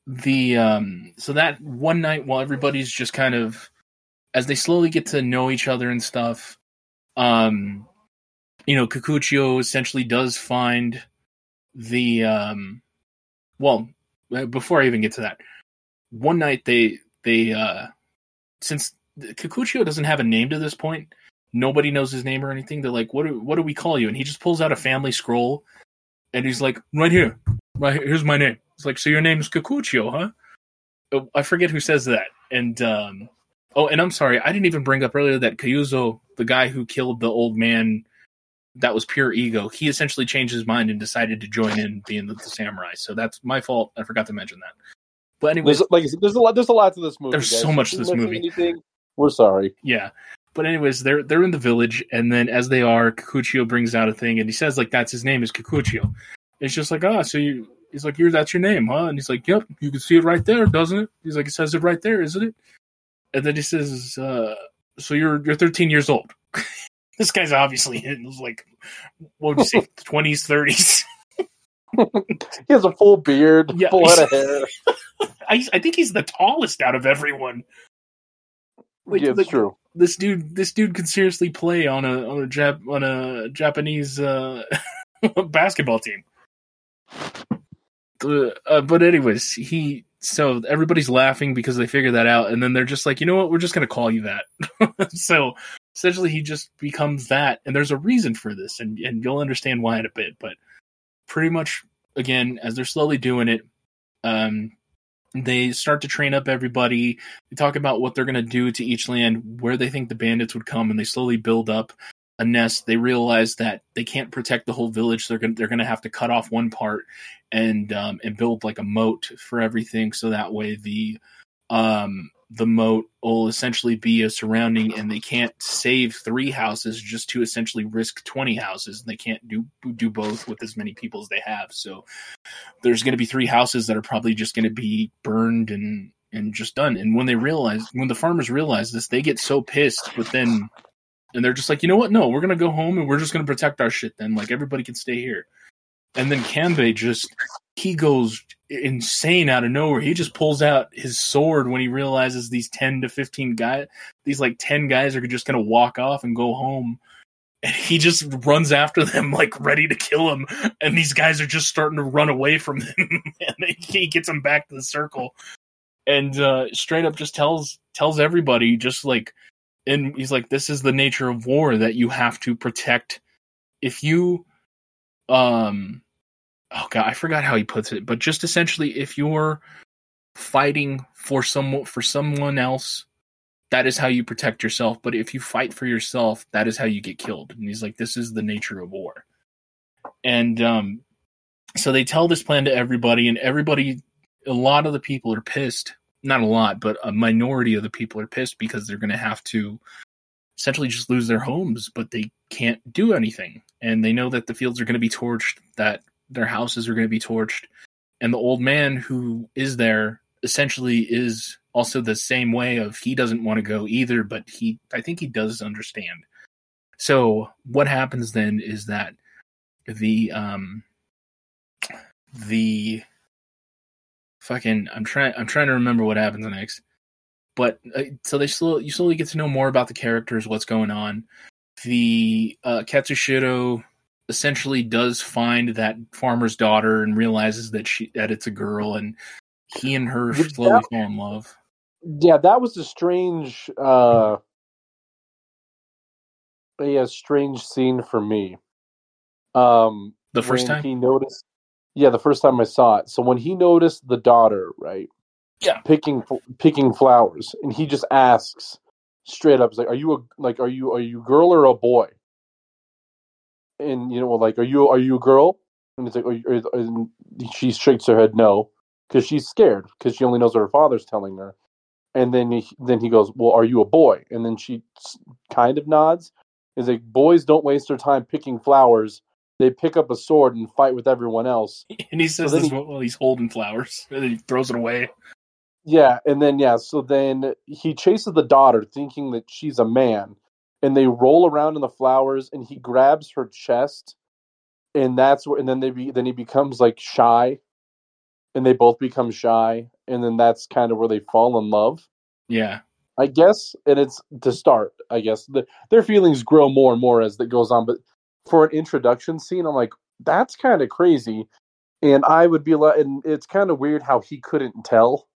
the um so that one night while everybody's just kind of as they slowly get to know each other and stuff um you know Kikuchiyo essentially does find the um well uh, before I even get to that one night they they uh since Kikuchiyo doesn't have a name to this point nobody knows his name or anything they're like what do, what do we call you and he just pulls out a family scroll and he's like right here right here, here's my name it's like, so your name's Kikuchiyo, huh? Oh, I forget who says that. And um, oh, and I'm sorry, I didn't even bring up earlier that Kyuzo, the guy who killed the old man, that was pure ego. He essentially changed his mind and decided to join in being the, the samurai. So that's my fault. I forgot to mention that. But anyway, There's like said, there's a lot. There's a lot to this movie. There's guys. so much to this movie. Anything, we're sorry. yeah. But anyways, they're they're in the village, and then as they are, Kikuchiyo brings out a thing, and he says like that's his name is Kikuchiyo. It's just like ah, so you. He's like, "You're that's your name, huh?" And he's like, "Yep, you can see it right there, doesn't it?" He's like, "It says it right there, isn't it?" And then he says, uh, "So you're you're 13 years old." <laughs> this guy's obviously in like what would you say, <laughs> 20s, 30s. <laughs> He has a full beard, Yeah, full head of hair. I I think he's the tallest out of everyone. Like, yeah, it's like, true. this dude this dude could seriously play on a on a Jap on a Japanese uh, basketball team. Uh, uh, but anyways, he so everybody's laughing because they figure that out, and then they're just like, you know what, we're just gonna call you that. <laughs> so essentially, he just becomes that, and there's a reason for this, and and you'll understand why in a bit. But pretty much, again, as they're slowly doing it, um, they start to train up everybody. They talk about what they're going to do to each land, where they think the bandits would come, and they slowly build up a nest. They realize that they can't protect the whole village. They're gonna, they're going to have to cut off one part and um, and build like a moat for everything, so that way the um, the moat will essentially be a surrounding, and they can't save three houses just to essentially risk twenty houses. and They can't do do both with as many people as they have. So there's going to be three houses that are probably just going to be burned and and just done. And when they realize, when the farmers realize this, they get so pissed. But then, and they're just like, you know what? No, we're to go home and we're just to protect our shit. Then, like everybody can stay here. And then Kanbei just he goes insane out of nowhere. He just pulls out his sword when he realizes these ten to fifteen guys, these like ten guys are just to walk off and go home and he just runs after them <laughs> like ready to kill him and these guys are just starting to run away from him <laughs> and he gets them back to the circle and uh straight up just tells tells everybody just like and he's like this is the nature of war that you have to protect if you um oh god i forgot how he puts it but just essentially if you're fighting for someone for someone else that is how you protect yourself. But if you fight for yourself, that is how you get killed. And he's like, this is the nature of war. And um, so they tell this plan to everybody, and everybody, a lot of the people are pissed. Not a lot, but a minority of the people are pissed because they're going to have to essentially just lose their homes, but they can't do anything. And they know that the fields are going to be torched, that their houses are going to be torched. And the old man who is there essentially is also the same way of he doesn't want to go either but he i think he does understand so what happens then is that the um the fucking i'm trying i'm trying to remember what happens next but uh, so they slowly you slowly get to know more about the characters what's going on the uh katsushiro essentially does find that farmer's daughter and realizes that she that it's a girl and he and her Yeah. slowly fall in love. Yeah, that was a strange, uh, a, strange scene for me. Um, The first time? he noticed, yeah, the first time I saw it. So when he noticed the daughter, right, Yeah. picking picking flowers, and he just asks straight up, he's like, "Are you a like, are you are you a girl or a boy?" And you know, like, "Are you are you a girl?" And it's like, are you, and she shakes her head no, because she's scared because she only knows what her father's telling her. And then he, then he goes, "Well, are you a boy?" And then she kind of nods. Is like, "Boys don't waste their time picking flowers. They pick up a sword and fight with everyone else." <laughs> And he says then this he- while he's holding flowers. <laughs> And then he throws it away. Yeah, and then yeah, so then he chases the daughter, thinking that she's a man, and they roll around in the flowers, and he grabs her chest, and that's where, and then they be, then he becomes like shy, and they both become shy, and then that's kind of where they fall in love. Yeah. I guess, and it's to start. I guess the, their feelings grow more and more as it goes on. But for an introduction scene, I'm like, that's kind of crazy. And I would be like, and it's kind of weird how he couldn't tell.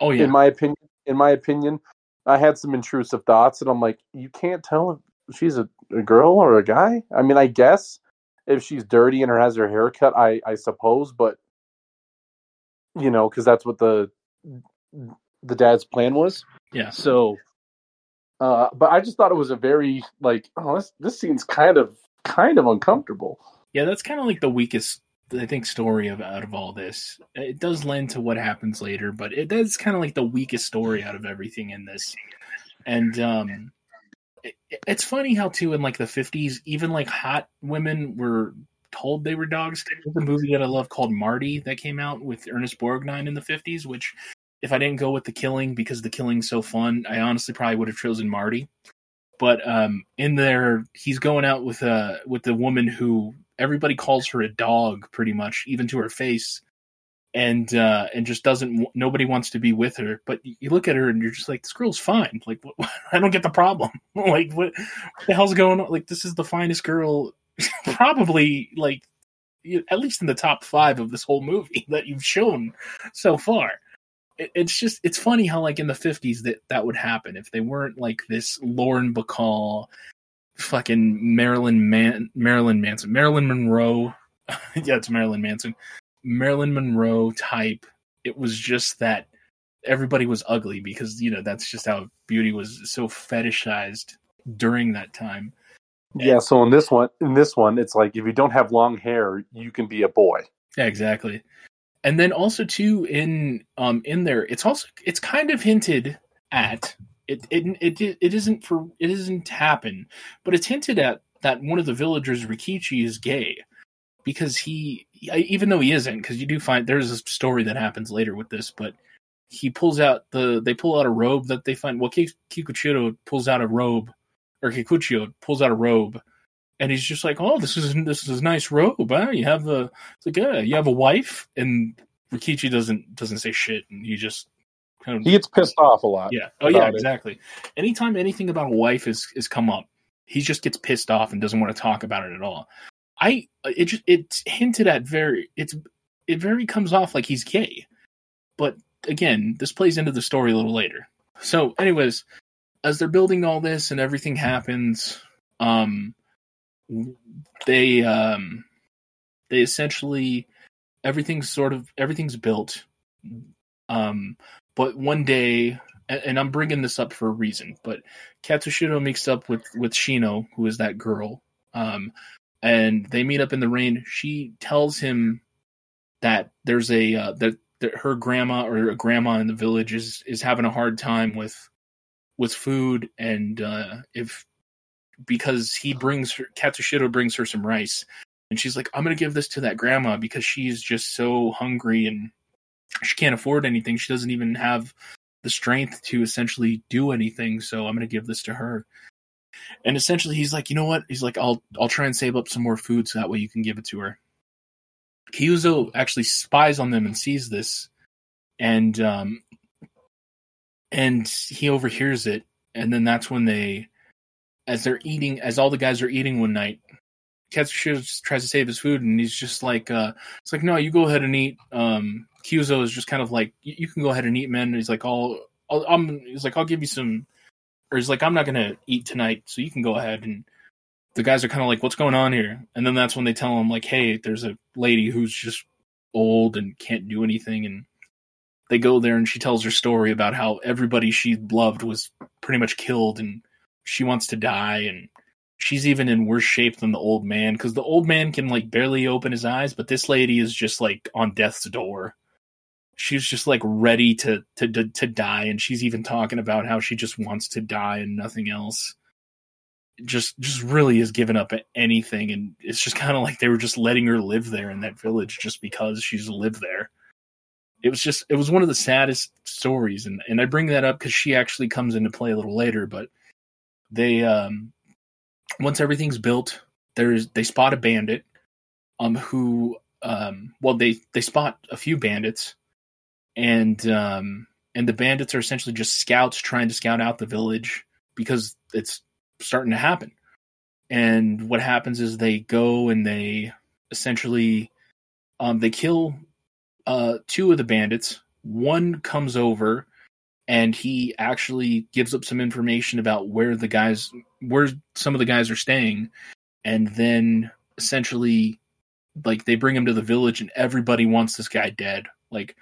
Oh yeah. In my opinion, in my opinion, I had some intrusive thoughts, and I'm like, you can't tell if she's a, a girl or a guy. I mean, I guess if she's dirty and her has her hair cut, I I suppose, but you know, because that's what the the dad's plan was. yeah. So, uh, but I just thought it was a very like, oh, this this scene's kind of kind of uncomfortable. Yeah, that's kind of like the weakest, I think, story of out of all this. It does lend to what happens later, but it that's kind of like the weakest story out of everything in this. And um, it, it's funny how too in like the fifties, even like hot women were told they were dogs. There's a movie that I love called Marty that came out with Ernest Borgnine in the fifties, which. If I didn't go with the killing because the killing's so fun, I honestly probably would have chosen Marty. But um, in there, he's going out with uh with the woman who everybody calls her a dog pretty much even to her face and uh and just doesn't nobody wants to be with her but you look at her and you're just like this girl's fine. Like what, <laughs> i don't get the problem. <laughs> Like what, what the hell's going on? Like this is the finest girl <laughs> probably like at least in the top five of this whole movie that you've shown so far it, it's just it's funny how like in the 50s that that would happen if they weren't like this lauren bacall fucking Marilyn Man Marilyn Manson Marilyn Monroe <laughs> yeah it's Marilyn Manson Marilyn Monroe type it was just that everybody was ugly because you know that's just how beauty was so fetishized during that time Yeah. So in this one, in this one, it's like if you don't have long hair, you can be a boy. yeah exactly and then also too in um in there it's also it's kind of hinted at it it it, it isn't for it isn't happen but it's hinted at that one of the villagers rikichi is gay because he even though he isn't because you do find there's a story that happens later with this but he pulls out the they pull out a robe that they find well Ki- kikuchiro pulls out a robe or kikuchiyo pulls out a robe and he's just like oh this is this is a nice robe huh? you have a it's like yeah you have a wife and rikichi doesn't doesn't say shit and he just kind of He gets pissed off a lot. yeah. Oh yeah, about it. exactly. Anytime anything about a wife is is come up, he just gets pissed off and doesn't want to talk about it at all. I it just it's hinted at very it's it very comes off like he's gay. But again, this plays into the story a little later. So anyways, as they're building all this and everything happens, um they um they essentially everything's sort of everything's built um but one day and, and i'm bringing this up for a reason but katsushiro meets up with with shino who is that girl um and they meet up in the rain. She tells him that there's a uh, that, that her grandma or a grandma in the village is is having a hard time with with food and uh if because he brings her katsushiro brings her some rice. And she's like i'm gonna give this to that grandma because she's just so hungry and she can't afford anything. She doesn't even have the strength to essentially do anything. So i'm gonna give this to her. And essentially he's like you know what? He's like i'll i'll try and save up some more food so that way you can give it to her. Kyuzo actually spies on them and sees this and um and he overhears it. And then that's when they as they're eating as all the guys are eating one night Katsushiro tries to save his food, and he's just like, uh, "It's like, no, you go ahead and eat." Um, Kyuzo is just kind of like, "You you can go ahead and eat, man." And he's like, "I'll, I'll, I'm," he's like, "I'll give you some," or he's like, "I'm not gonna eat tonight, so you can go ahead." And the guys are kind of like, "What's going on here?" And then that's when they tell him, like, "Hey, there's a lady who's just old and can't do anything," and they go there, and she tells her story about how everybody she loved was pretty much killed, and she wants to die, and she's even in worse shape than the old man because the old man can like barely open his eyes, but this lady is just like on death's door. She's just like ready to to to, to die, and she's even talking about how she just wants to die and nothing else. Just just really has given up anything, and it's just kind of like they were just letting her live there in that village just because she's lived there. It was just it was one of the saddest stories, and and I bring that up because she actually comes into play a little later, but they um once everything's built, there's they spot a bandit, um, who um, well they they spot a few bandits, and um, and the bandits are essentially just scouts trying to scout out the village because it's starting to happen. And what happens is they go and they essentially um, they kill uh, two of the bandits. One comes over and he actually gives up some information about where the guys where some of the guys are staying. And then essentially like they bring him to the village and everybody wants this guy dead like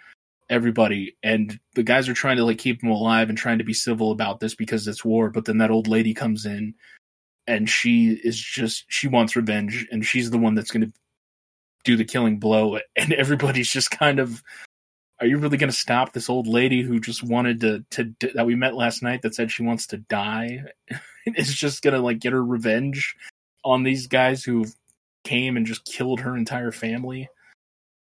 everybody. And the guys are trying to like keep him alive and trying to be civil about this because it's war but then that old lady comes in and she is just she wants revenge and she's the one that's going to do the killing blow. And everybody's just kind of are you really going to stop this old lady who just wanted to, to that we met last night that said she wants to die <laughs> is just going to like get her revenge on these guys who came and just killed her entire family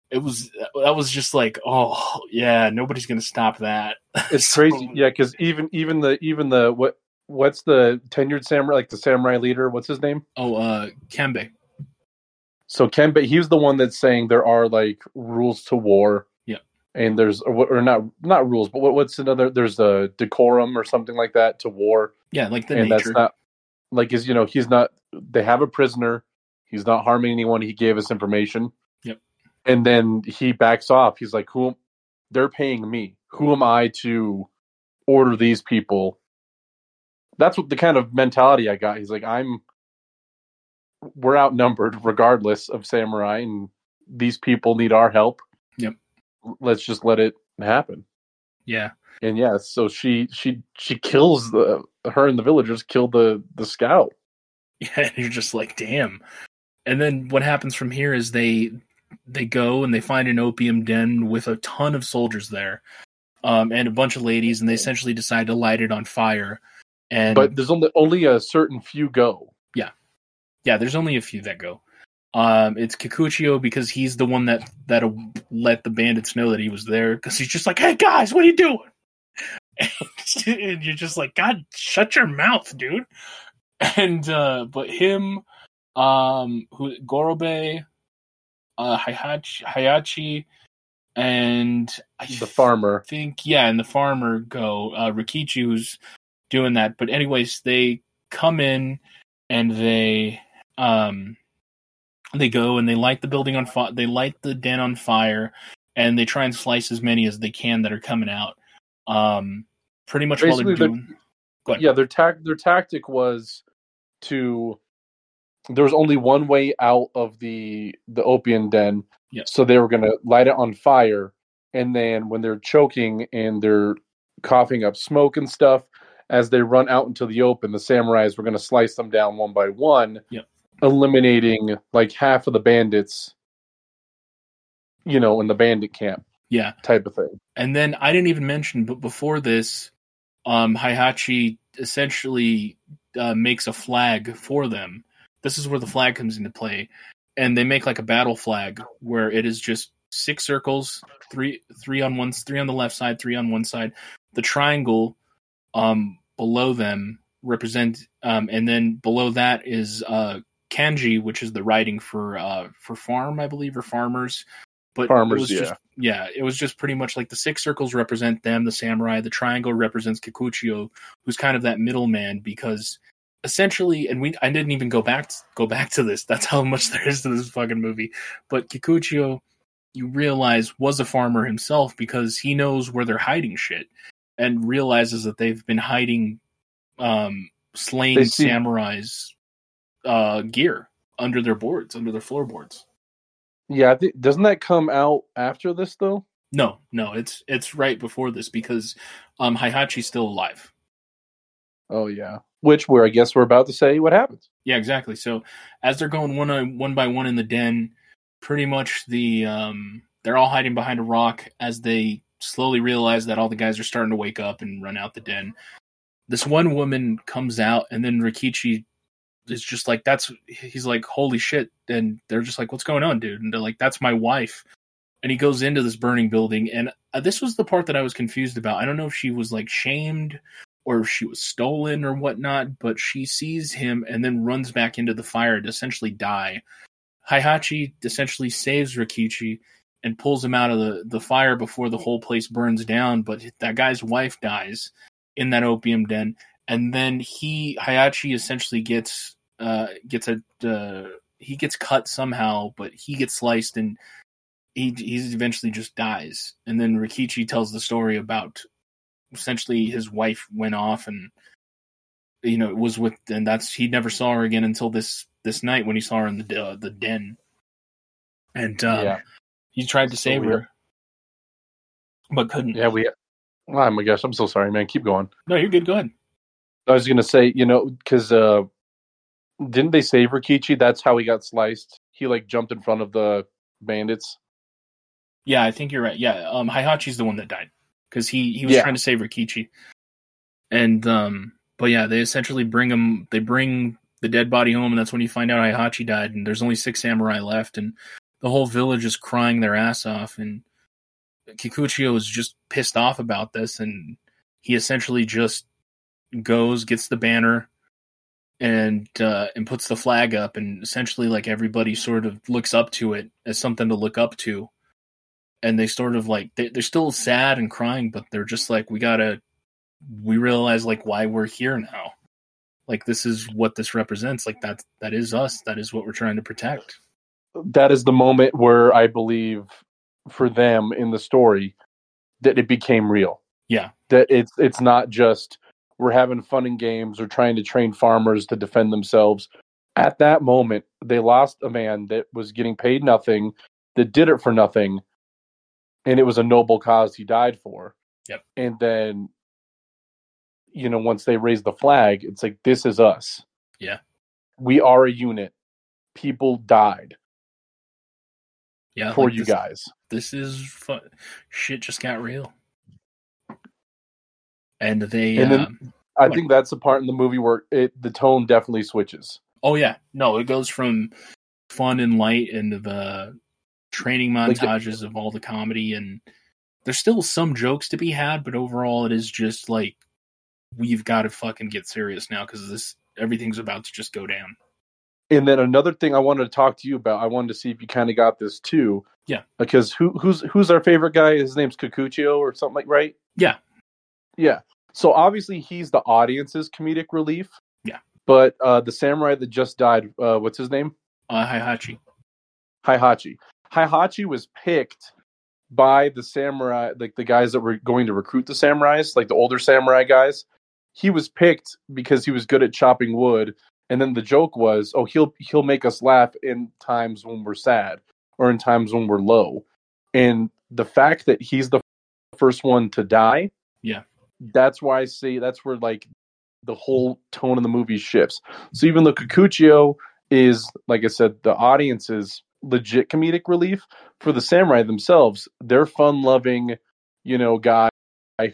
it was that was just like oh yeah nobody's going to stop that <laughs> It's crazy, yeah, because even even the even the what what's the tenured samurai like the samurai leader? What's his name? oh uh Kembe So Kembe, he's the one that's saying there are like rules to war. And there's or, or not not rules, but what, what's another? There's a decorum or something like that to war, yeah like the and nature that's not like is you know he's not. They have a prisoner. He's not harming anyone. He gave us information. Yep. And then he backs off. He's like, "Who? They're paying me. Who am I to order these people?" That's what the kind of mentality I got. He's like, "I'm." we're outnumbered regardless of samurai and these people need our help. Let's just let it happen yeah and yeah so she she she kills the her and the villagers kill the the scout <laughs> Yeah, and you're just like, damn. And then what happens from here is they they go and they find an opium den with a ton of soldiers there, um, and a bunch of ladies, and they essentially decide to light it on fire. And but there's only only a certain few go Yeah, yeah, there's only a few that go. Um, it's Kikuchiyo because he's the one that that let the bandits know that he was there because he's just like, "Hey guys, what are you doing?" <laughs> and you're just like, "God, shut your mouth, dude." And uh, but him, um, who Gorobei, uh, Heihachi, Heihachi, and I the farmer think yeah, and the farmer go uh, Rikichi who's doing that. But anyways, they come in and they um they go and they light the building on fire. They light the den on fire, and they try and slice as many as they can that are coming out. Um, pretty much while they're Basically, doing. Go ahead. yeah their tac their tactic was to there was only one way out of the the opium den Yeah. so they were going to light it on fire and then when they're choking and they're coughing up smoke and stuff as they run out into the open the samurais were going to slice them down one by one Yep. Eliminating like half of the bandits you know in the bandit camp Yeah, type of thing and then I didn't even mention, but before this, um, Heihachi essentially uh, makes a flag for them. This is where the flag comes into play, and they make like a battle flag where it is just six circles, three three on one, three on the left side, three on one side. The triangle um, below them represent, um, and then below that is uh, kanji, which is the writing for uh, for farm, I believe, or farmers. But Farmers, it was just yeah, it was just pretty much like the six circles represent them, the samurai. The triangle represents Kikuchiyo, who's kind of that middleman because essentially, and we I didn't even go back to, go back to this. That's how much there is to this fucking movie. But Kikuchiyo, you realize was a farmer himself because he knows where they're hiding shit, and realizes that they've been hiding um, slain samurais uh, gear under their boards, under their floorboards. Yeah, think, doesn't that come out after this though? No, no, it's it's right before this because um, Heihachi's still alive. Oh yeah, which we're I guess we're about to say what happens. Yeah, exactly. So as they're going one on, one by one in the den, pretty much the um, they're all hiding behind a rock as they slowly realize that all the guys are starting to wake up and run out the den. This one woman comes out, and then Rikichi is just like, "That's." He's like, "Holy shit!" And they're just like, "What's going on, dude?" And they're like, "That's my wife." And he goes into this burning building, and uh, this was the part that I was confused about. I don't know if she was like shamed or if she was stolen or whatnot, but she sees him and then runs back into the fire to essentially die. Heihachi essentially saves Rikichi and pulls him out of the, the fire before the whole place burns down, but that guy's wife dies in that opium den. And then he Heihachi essentially gets uh gets a uh, he gets cut somehow, but he gets sliced and he he eventually just dies. And then Rikichi tells the story about essentially his wife went off and you know was with and that's he never saw her again until this this night when he saw her in the uh, the den and um, yeah, he tried to So save weird. her but couldn't yeah, we. Oh my gosh, I'm so sorry, man. Keep going. no you're good go ahead I was gonna say, you know, because uh, didn't they save Rikichi? That's how he got sliced. He like jumped in front of the bandits. yeah i think you're right yeah um Heihachi's the one that died because he he was Yeah. trying to save Rikichi and um but yeah they essentially bring him they bring the dead body home and that's when you find out Heihachi died and there's only six samurai left and the whole village is crying their ass off and Kikuchiyo is just pissed off about this and he essentially just goes gets the banner and uh, and puts the flag up and essentially like everybody sort of looks up to it as something to look up to. And they sort of like they, they're still sad and crying but they're just like we gotta we realize like why we're here now. Like this is what this represents. Like that that is us. That is what we're trying to protect. That is the moment where I believe for them in the story that it became real. Yeah. That it's it's not just we're having fun and games or trying to train farmers to defend themselves. At that moment, they lost a man that was getting paid nothing, that did it for nothing, and it was a noble cause he died for. Yep. And then, you know, once they raised the flag, it's like this is us. Yeah. We are a unit. People died yeah for like you this, guys. this is fun shit just got real and they And then- um, I think that's the part in the movie where it the tone definitely switches. Oh yeah, no, it goes from fun and light into the training Like the- montages of all the comedy, and there's still some jokes to be had, but overall, it is just like we've got to fucking get serious now because this everything's about to just go down. And then another thing I wanted to talk to you about, I wanted to see if you kind of got this too. Yeah. Because who who's who's our favorite guy? His name's Kikuchiyo or something like right? Yeah. Yeah. So obviously he's the audience's comedic relief. Yeah. But uh the samurai that just died, uh what's his name? Uh, Heihachi. Heihachi. Heihachi was picked by the samurai, like the guys that were going to recruit the samurais, like the older samurai guys. He was picked because he was good at chopping wood, and then the joke was, "Oh, he'll he'll make us laugh in times when we're sad or in times when we're low." And the fact that he's the first one to die, Yeah. That's why I say that's where like the whole tone of the movie shifts. So even though Kikuchiyo is, like I said, the audience's legit comedic relief for the samurai themselves, they're fun loving, you know, guy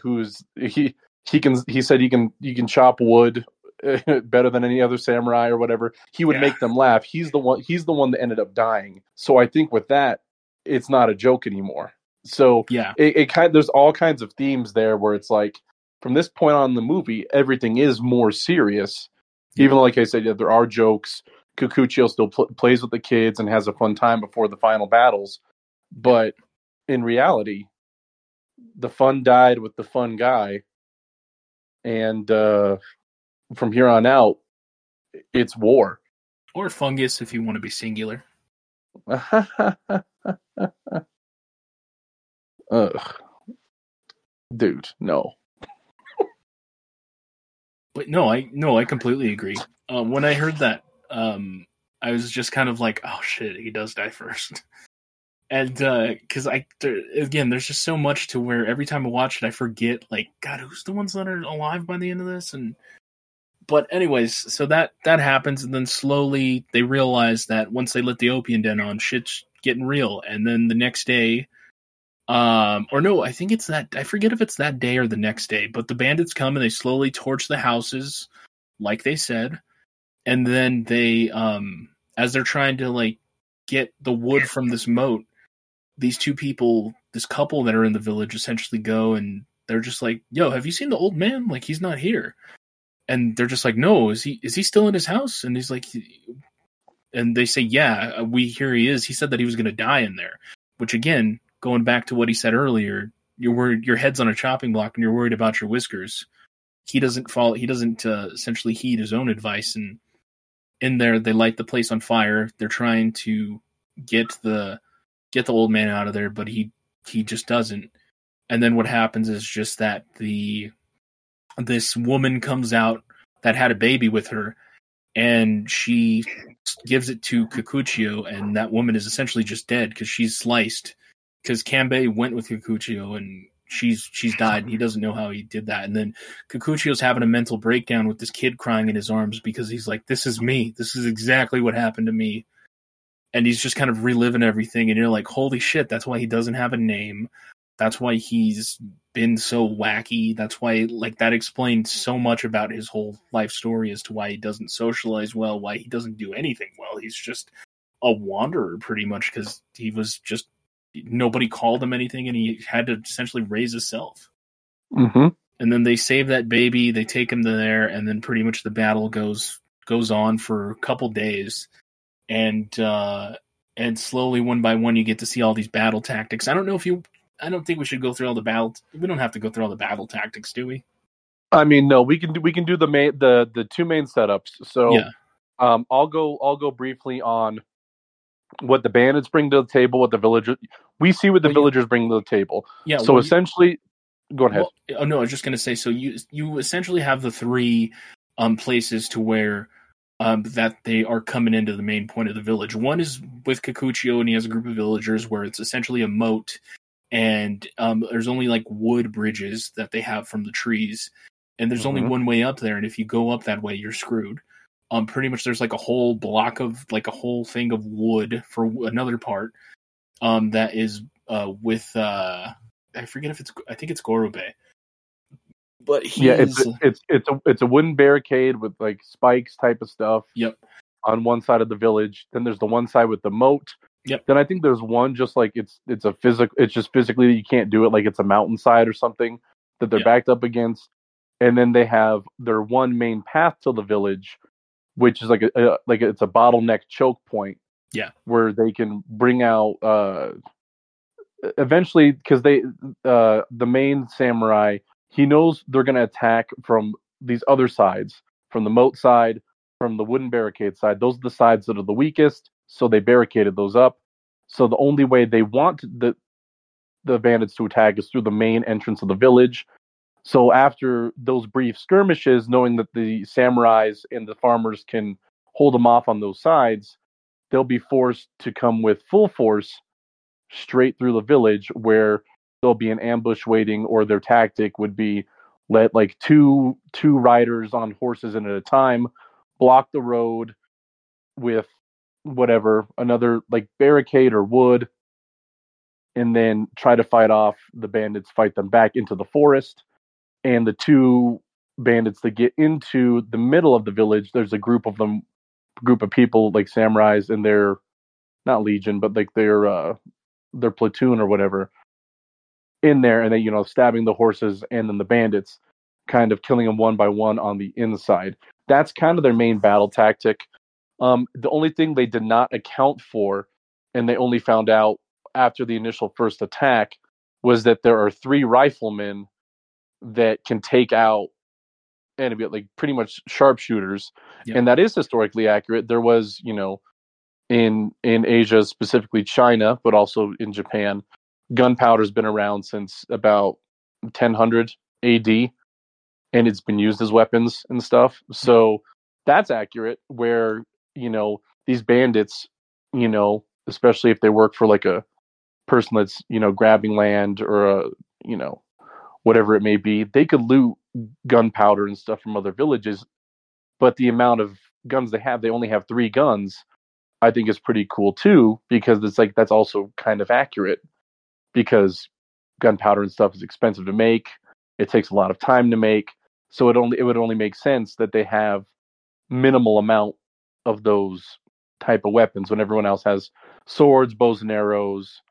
who's he he can he said he can he can chop wood <laughs> better than any other samurai or whatever. He would Yeah. make them laugh. He's the one he's the one that ended up dying. So I think with that, it's not a joke anymore. So Yeah, it, it kind there's all kinds of themes there where it's like from this point on in the movie everything is more serious even though like i said yeah, there are jokes Kikuchiyo still pl- plays with the kids and has a fun time before the final battles but in reality the fun died with the fun guy and uh from here on out it's war. Or fungus if you want to be singular. <laughs> Ugh. Dude, no. But no, I no, I completely agree. Um, when I heard that, um, I was just kind of like, oh shit, he does die first. <laughs> And because I there, again, there's just so much to where every time I watch it, I forget like, God, who's the ones that are alive by the end of this? And but anyways, so that that happens, and then slowly they realize that once they let the opium den on, shit's getting real. And then the next day, um, or no, I think it's that I forget if it's that day or the next day, but the bandits come and they slowly torch the houses, like they said, and then they, um, as they're trying to like get the wood from this moat, these two people, this couple that are in the village, essentially go and they're just like, "Yo, have you seen the old man? Like he's not here." And they're just like, "No, is he is he still in his house?" And he's like, and they say, "Yeah, we hear he is. He said that he was going to die in there." Which again, going back to what he said earlier, you're worried your head's on a chopping block and you're worried about your whiskers. He doesn't follow. He doesn't uh, essentially heed his own advice, and in there they light the place on fire. They're trying to get the get the old man out of there, but he he just doesn't. And then what happens is just that the this woman comes out that had a baby with her, and she gives it to Kikuchiyo, and that woman is essentially just dead because she's sliced. Because Kanbei went with Kikuchiyo, and she's she's died. And he doesn't know how he did that. And then Kikuchiyo's having a mental breakdown with this kid crying in his arms because he's like, "This is me. This is exactly what happened to me." and he's just kind of reliving everything and you're like holy shit that's why he doesn't have a name that's why he's been so wacky that's why like that explains so much about his whole life story as to why he doesn't socialize well why he doesn't do anything well he's just a wanderer pretty much because he was just nobody called him anything and he had to essentially raise himself Mm-hmm. and then they save that baby they take him to there and then pretty much the battle goes goes on for a couple days. And uh and slowly one by one you get to see all these battle tactics. I don't know if you i don't think we should go through all the battle we don't have to go through all the battle tactics do we? I mean, no, we can do we can do the main the the two main setups. So yeah. um, I'll go I'll go briefly on what the bandits bring to the table, what the villagers we see what the Well, you- villagers bring to the table. yeah so well, you- essentially, go ahead. Well, oh no, I was just gonna say. So you you essentially have the three um places to where um that they are coming into the main point of the village. One is with Kikuchiyo, and he has a group of villagers where it's essentially a moat, and um there's only like wood bridges that they have from the trees, and there's only Mhm. one way up there, and if you go up that way, you're screwed. Um, pretty much there's like a whole block of like a whole thing of wood for another part, um that is uh with uh I forget if it's I think it's Gorobei. But he's yeah, it's a, it's it's a it's a wooden barricade with like spikes type of stuff. Yep. On one side of the village, then there's the one side with the moat. Yep. Then I think there's one just like it's it's a physical. It's just physically you can't do it like it's a mountainside or something that they're Yeah. backed up against. And then they have their one main path to the village, which is like a, a like it's a bottleneck choke point. Yeah. Where they can bring out uh eventually because they uh the main samurai he knows they're going to attack from these other sides from the moat side from the wooden barricade side those are the sides that are the weakest so they barricaded those up so the only way they want the the bandits to attack is through the main entrance of the village so after those brief skirmishes knowing that the samurais and the farmers can hold them off on those sides they'll be forced to come with full force straight through the village where there'll be an ambush waiting or their tactic would be let like two two riders on horses in at a time block the road with whatever another like barricade or wood and then try to fight off the bandits fight them back into the forest and the two bandits that get into the middle of the village there's a group of them group of people like samurais and their not legion but like their uh their platoon or whatever in there and they you know stabbing the horses and then the bandits kind of killing them one by one on the inside. That's kind of their main battle tactic. Um the only thing they did not account for and they only found out after the initial first attack was that there are three riflemen that can take out like pretty much sharpshooters, Yep. and that is historically accurate. There was, you know, in in Asia, specifically China, but also in Japan, gunpowder's been around since about 1000 AD, and it's been used as weapons and stuff. So that's accurate. Where you know these bandits, you know, especially if they work for like a person that's you know grabbing land or a you know whatever it may be, they could loot gunpowder and stuff from other villages, but the amount of guns they have, they only have three guns. I think is pretty cool too because it's like that's also kind of accurate because gunpowder and stuff is expensive to make. It takes a lot of time to make, so it only it would only make sense that they have minimal amount of those type of weapons when everyone else has swords, bows and arrows,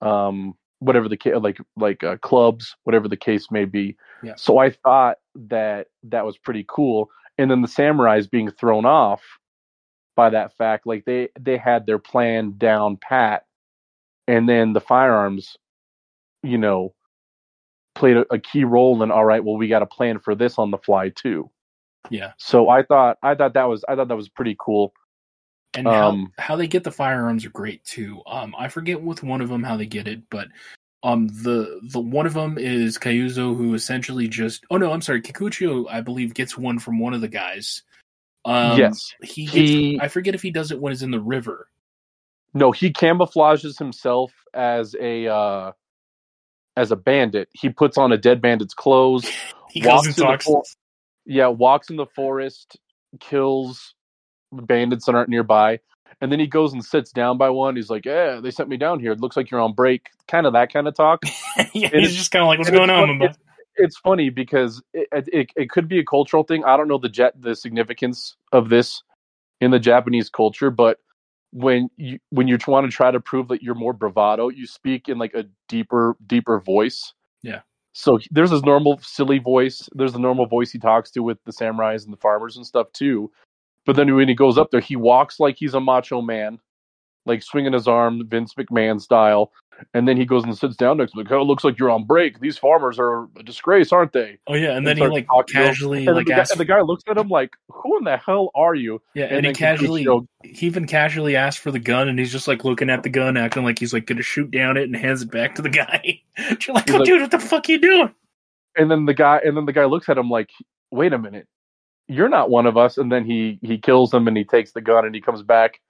um, whatever the ca- like like uh, clubs, whatever the case may be. Yeah. So I thought that that was pretty cool, and then the samurais being thrown off by that fact, like they they had their plan down pat, and then the firearms, you know, played a, a key role in all right. Well, we got a plan for this on the fly too. Yeah. So I thought I thought that was I thought that was pretty cool. And how, Um, how they get the firearms are great too. Um, I forget with one of them how they get it, but um, the the one of them is Kyuzo, who essentially just oh no, I'm sorry, Kikuchiyo, I believe gets one from one of the guys. Um, yes. he, gets, He- I forget if he does it when he's in the river. No, he camouflages himself as a uh as a bandit. He puts on a dead bandit's clothes. <laughs> He Walks goes and in the talks. for- Yeah, walks in the forest, kills bandits that aren't nearby, and then he goes and sits down by one. He's like, "Yeah, they sent me down here. It looks like you're on break." Kind of that kind of talk. <laughs> yeah, and he's it's- just kind of like, "What's going on?" Mamba?" It's funny because it, it it could be a cultural thing. I don't know the jet the significance of this in the Japanese culture, but when you when you want to try to prove that you're more bravado, you speak in like a deeper deeper voice. Yeah. So there's his normal silly voice. There's the normal voice he talks to with the samurais and the farmers and stuff too. But then when he goes up there, he walks like he's a macho man, like swinging his arm, Vince McMahon style. And then he goes and sits down next to him, like, "Oh, it looks like you're on break. These farmers are a disgrace, aren't they?" Oh yeah, and then he like to casually And, like the, guy, asks, and the guy looks at him like, "Who in the hell are you?" yeah, and, and he casually Kikuchiyo- he even casually asks for the gun, and he's just like looking at the gun, acting like he's like gonna shoot down it, and hands it back to the guy. <laughs> You're like, oh, like- dude, what the fuck you doing? And then the guy, and then the guy looks at him like, "Wait a minute, you're not one of us." And then he he kills him, and he takes the gun, and he comes back,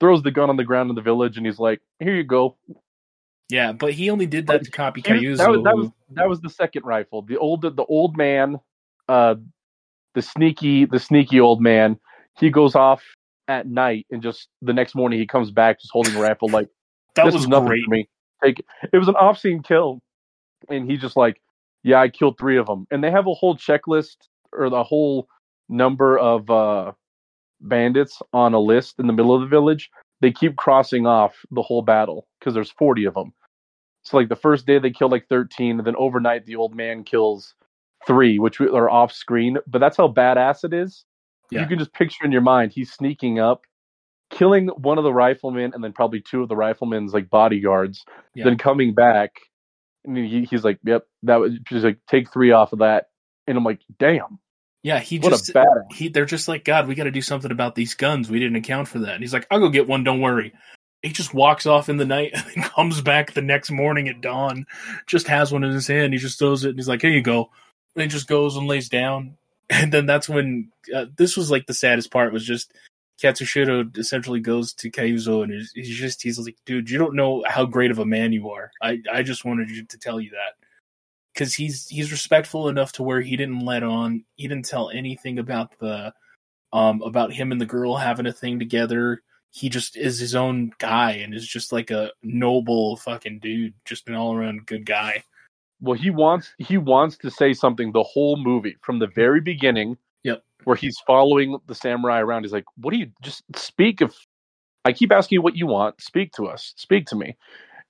throws the gun on the ground in the village, and he's like, "Here you go." Yeah, but he only did that to copy Kyuzo. that, was, that was that was the second rifle. The old the old man, uh, the sneaky the sneaky old man. He goes off at night, and just the next morning he comes back just holding a rifle like. <laughs> that was nothing great. for me. Take it was an obscene kill, and he just like, yeah, I killed three of them, and they have a whole checklist or the whole number of uh, bandits on a list in the middle of the village. They keep crossing off the whole battle because there's forty of them. So like the first day they kill like thirteen, and then overnight the old man kills three, which are off screen. But that's how badass it is. Yeah. You can just picture in your mind he's sneaking up, killing one of the riflemen, and then probably two of the riflemen's like bodyguards. Yeah. Then coming back, and he, he's like, "Yep, that was just like take three off of that." And I'm like, "Damn, Yeah, he what just he they're just like, God, we got to do something about these guns. We didn't account for that. And he's like, I'll go get one. Don't worry. He just walks off in the night <laughs> and comes back the next morning at dawn. Just has one in his hand. He just throws it and he's like, Here you go. And he just goes and lays down. <laughs> And then that's when uh, this was like the saddest part was just Katsushiro essentially goes to Kyuzo and he's, he's just he's like, dude, you don't know how great of a man you are. I I just wanted you to tell you that because he's he's respectful enough to where he didn't let on he didn't tell anything about the um about him and the girl having a thing together he just is his own guy and is just like a noble fucking dude just an all-around good guy Well, he wants he wants to say something the whole movie from the very beginning. Yep. Where he's following the samurai around. He's like, "What do you just speak of I keep asking you what you want? Speak to us. Speak to me."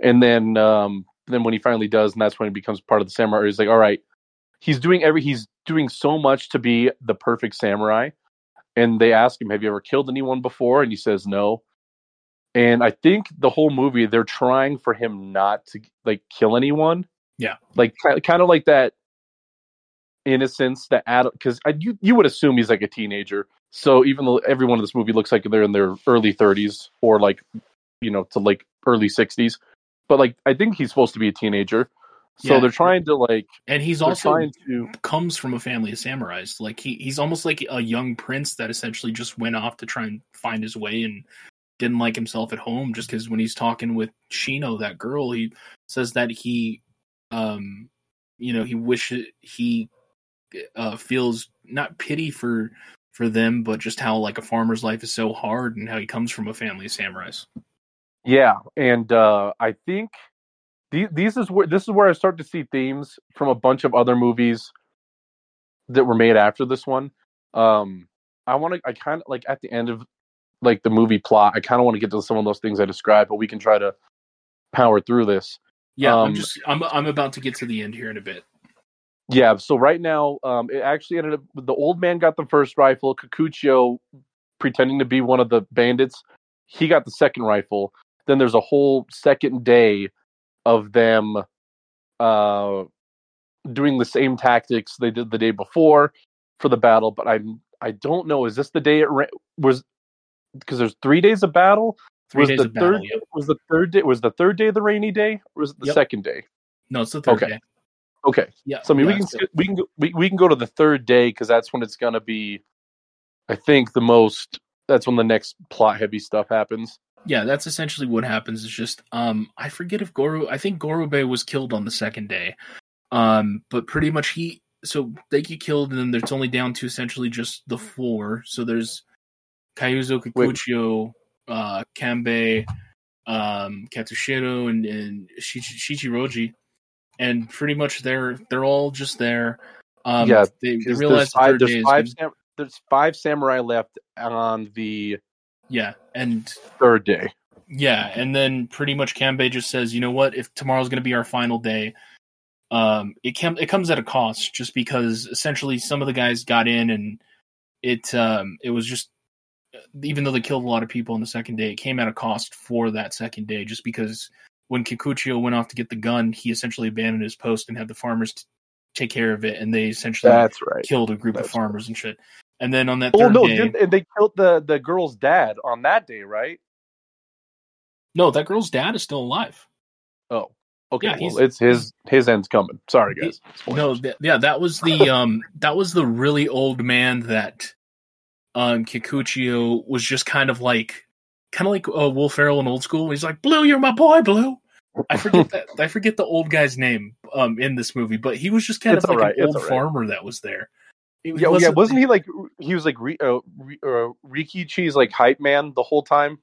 And then um then when he finally does, and that's when he becomes part of the samurai. He's like, "All right." He's doing every he's doing so much to be the perfect samurai. And they ask him, "Have you ever killed anyone before?" And he says, "No." And I think the whole movie they're trying for him not to like kill anyone Yeah. like kind of like that innocence that Adam because you you would assume he's like a teenager. So even though everyone in this movie looks like they're in their early 30s or like you know to like early 60s, but like I think he's supposed to be a teenager. So Yeah. they're trying to like and he's also trying to comes from a family of samurais. Like he he's almost like a young prince that essentially just went off to try and find his way and didn't like himself at home just because when he's talking with Shino, that girl, he says that he um you know, he wishes he uh feels not pity for for them, but just how like a farmer's life is so hard and how he comes from a family of samurais. Yeah, and uh, I think these, these is where this is where I start to see themes from a bunch of other movies that were made after this one. Um, I want to, I kind of like at the end of like the movie plot, I kind of want to get to some of those things I described, but we can try to power through this. Yeah, I'm Um, just I'm I'm about to get to the end here in a bit. Yeah, so right now, um, it actually ended up the old man got the first rifle. Kikuchiyo, pretending to be one of the bandits, he got the second rifle. Then there's a whole second day of them uh, doing the same tactics they did the day before for the battle. But I I don't know. Is this the day it ra- was? Because there's three days of battle. Three was days the of battle, third yep. was the third day was the third day the rainy day or was it the Yep. second day? No, it's the third Okay. day. Okay. Yeah. So I mean, we can we can go, we, we can go to the third day because that's when it's gonna be, I think the most. That's when the next plot heavy stuff happens. Yeah, that's essentially what happens. Is just um, I forget if Goro. I think Gorobei was killed on the second day, um, but pretty much he. So they get killed, and then it's only down to essentially just the four. So there's Kyuzo Kikuchiyo, uh, Kanbei, um, Katsushiro, and and Shichi- Shichiroji, and pretty much they're they're all just there. Um, Yeah, they, they realize there's five. There's five. Sam, there's five samurai left on the Yeah, and third day. Yeah, and then pretty much Kanbei just says, you know what? If tomorrow's going to be our final day, um, it can it comes at a cost, just because essentially some of the guys got in and it um it was just even though they killed a lot of people on the second day, it came at a cost for that second day, just because when Kikuchiyo went off to get the gun, he essentially abandoned his post and had the farmers t- take care of it, and they essentially That's right. killed a group of That's farmers and shit. And then on that Oh third no! Didn't, and they killed the the girl's dad on that day, right? no, that girl's dad is still alive. Oh, okay. Yeah, well, it's his his end's coming. Sorry, guys. No, th- yeah, that was the um that was the really old man that um Kikuchiyo was just kind of like kind of like uh, Will Ferrell in old school. He's like, "Blue, you're my boy, Blue." I forget that I forget the old guy's name um in this movie, but he was just kind It's of like alright, an it's old alright. farmer that was there. It Yeah, yeah. Wasn't he like he was like Ri- uh, Ri- uh, Rikichi's like hype man the whole time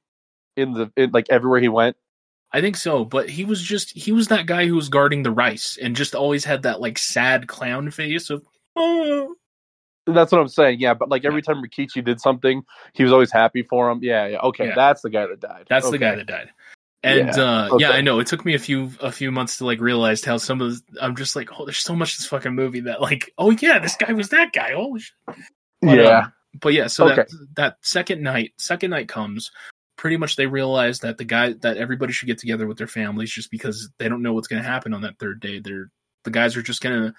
in the in, like everywhere he went? I think so, but he was just he was that guy who was guarding the rice and just always had that like sad clown face of oh That's what I'm saying. Yeah, but like every time Rikichi did something, he was always happy for him. Yeah, yeah. Okay, Yeah. that's the guy that died. That's okay. the guy that died. And Yeah, uh yeah. I know. It took me a few a few months to like realize how some of the, I'm just like, oh, there's so much this fucking movie that like, oh yeah, this guy was that guy. Holy shit. But, yeah, um, but yeah, so that that second night, second night comes. Pretty much, they realize that the guy that everybody should get together with their families, just because they don't know what's going to happen on that third day. They're the guys are just going to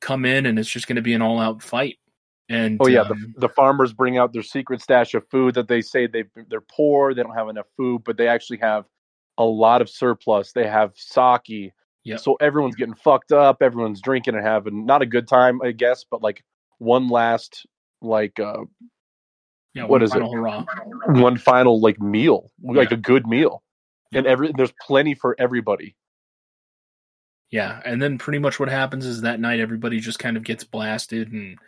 come in, and it's just going to be an all out fight. And Oh yeah, um, the, the farmers bring out their secret stash of food that they say they they're poor, they don't have enough food, but they actually have a lot of surplus. They have sake, Yep. so everyone's getting fucked up, everyone's drinking and having not a good time, I guess, but like one last like uh yeah, what one is it? hurrah. one final like meal, like a good meal, and every there's plenty for everybody. Yeah, and then pretty much what happens is that night everybody just kind of gets blasted, and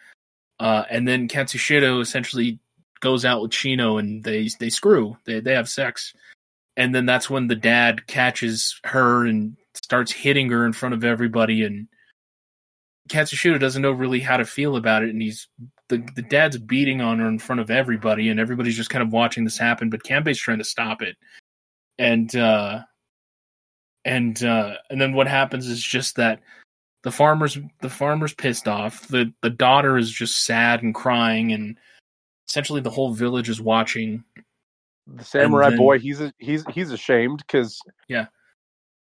uh, and then Katsushiro essentially goes out with Shino, and they they screw, they they have sex, and then that's when the dad catches her and starts hitting her in front of everybody, and Katsushiro doesn't know really how to feel about it, and he's the the dad's beating on her in front of everybody, and everybody's just kind of watching this happen, but Kanbei's trying to stop it, and. uh and uh and then what happens is just that the farmers the farmer's pissed off. The the daughter is just sad and crying. And essentially the whole village is watching The samurai then- boy, he's he's he's ashamed because Yeah.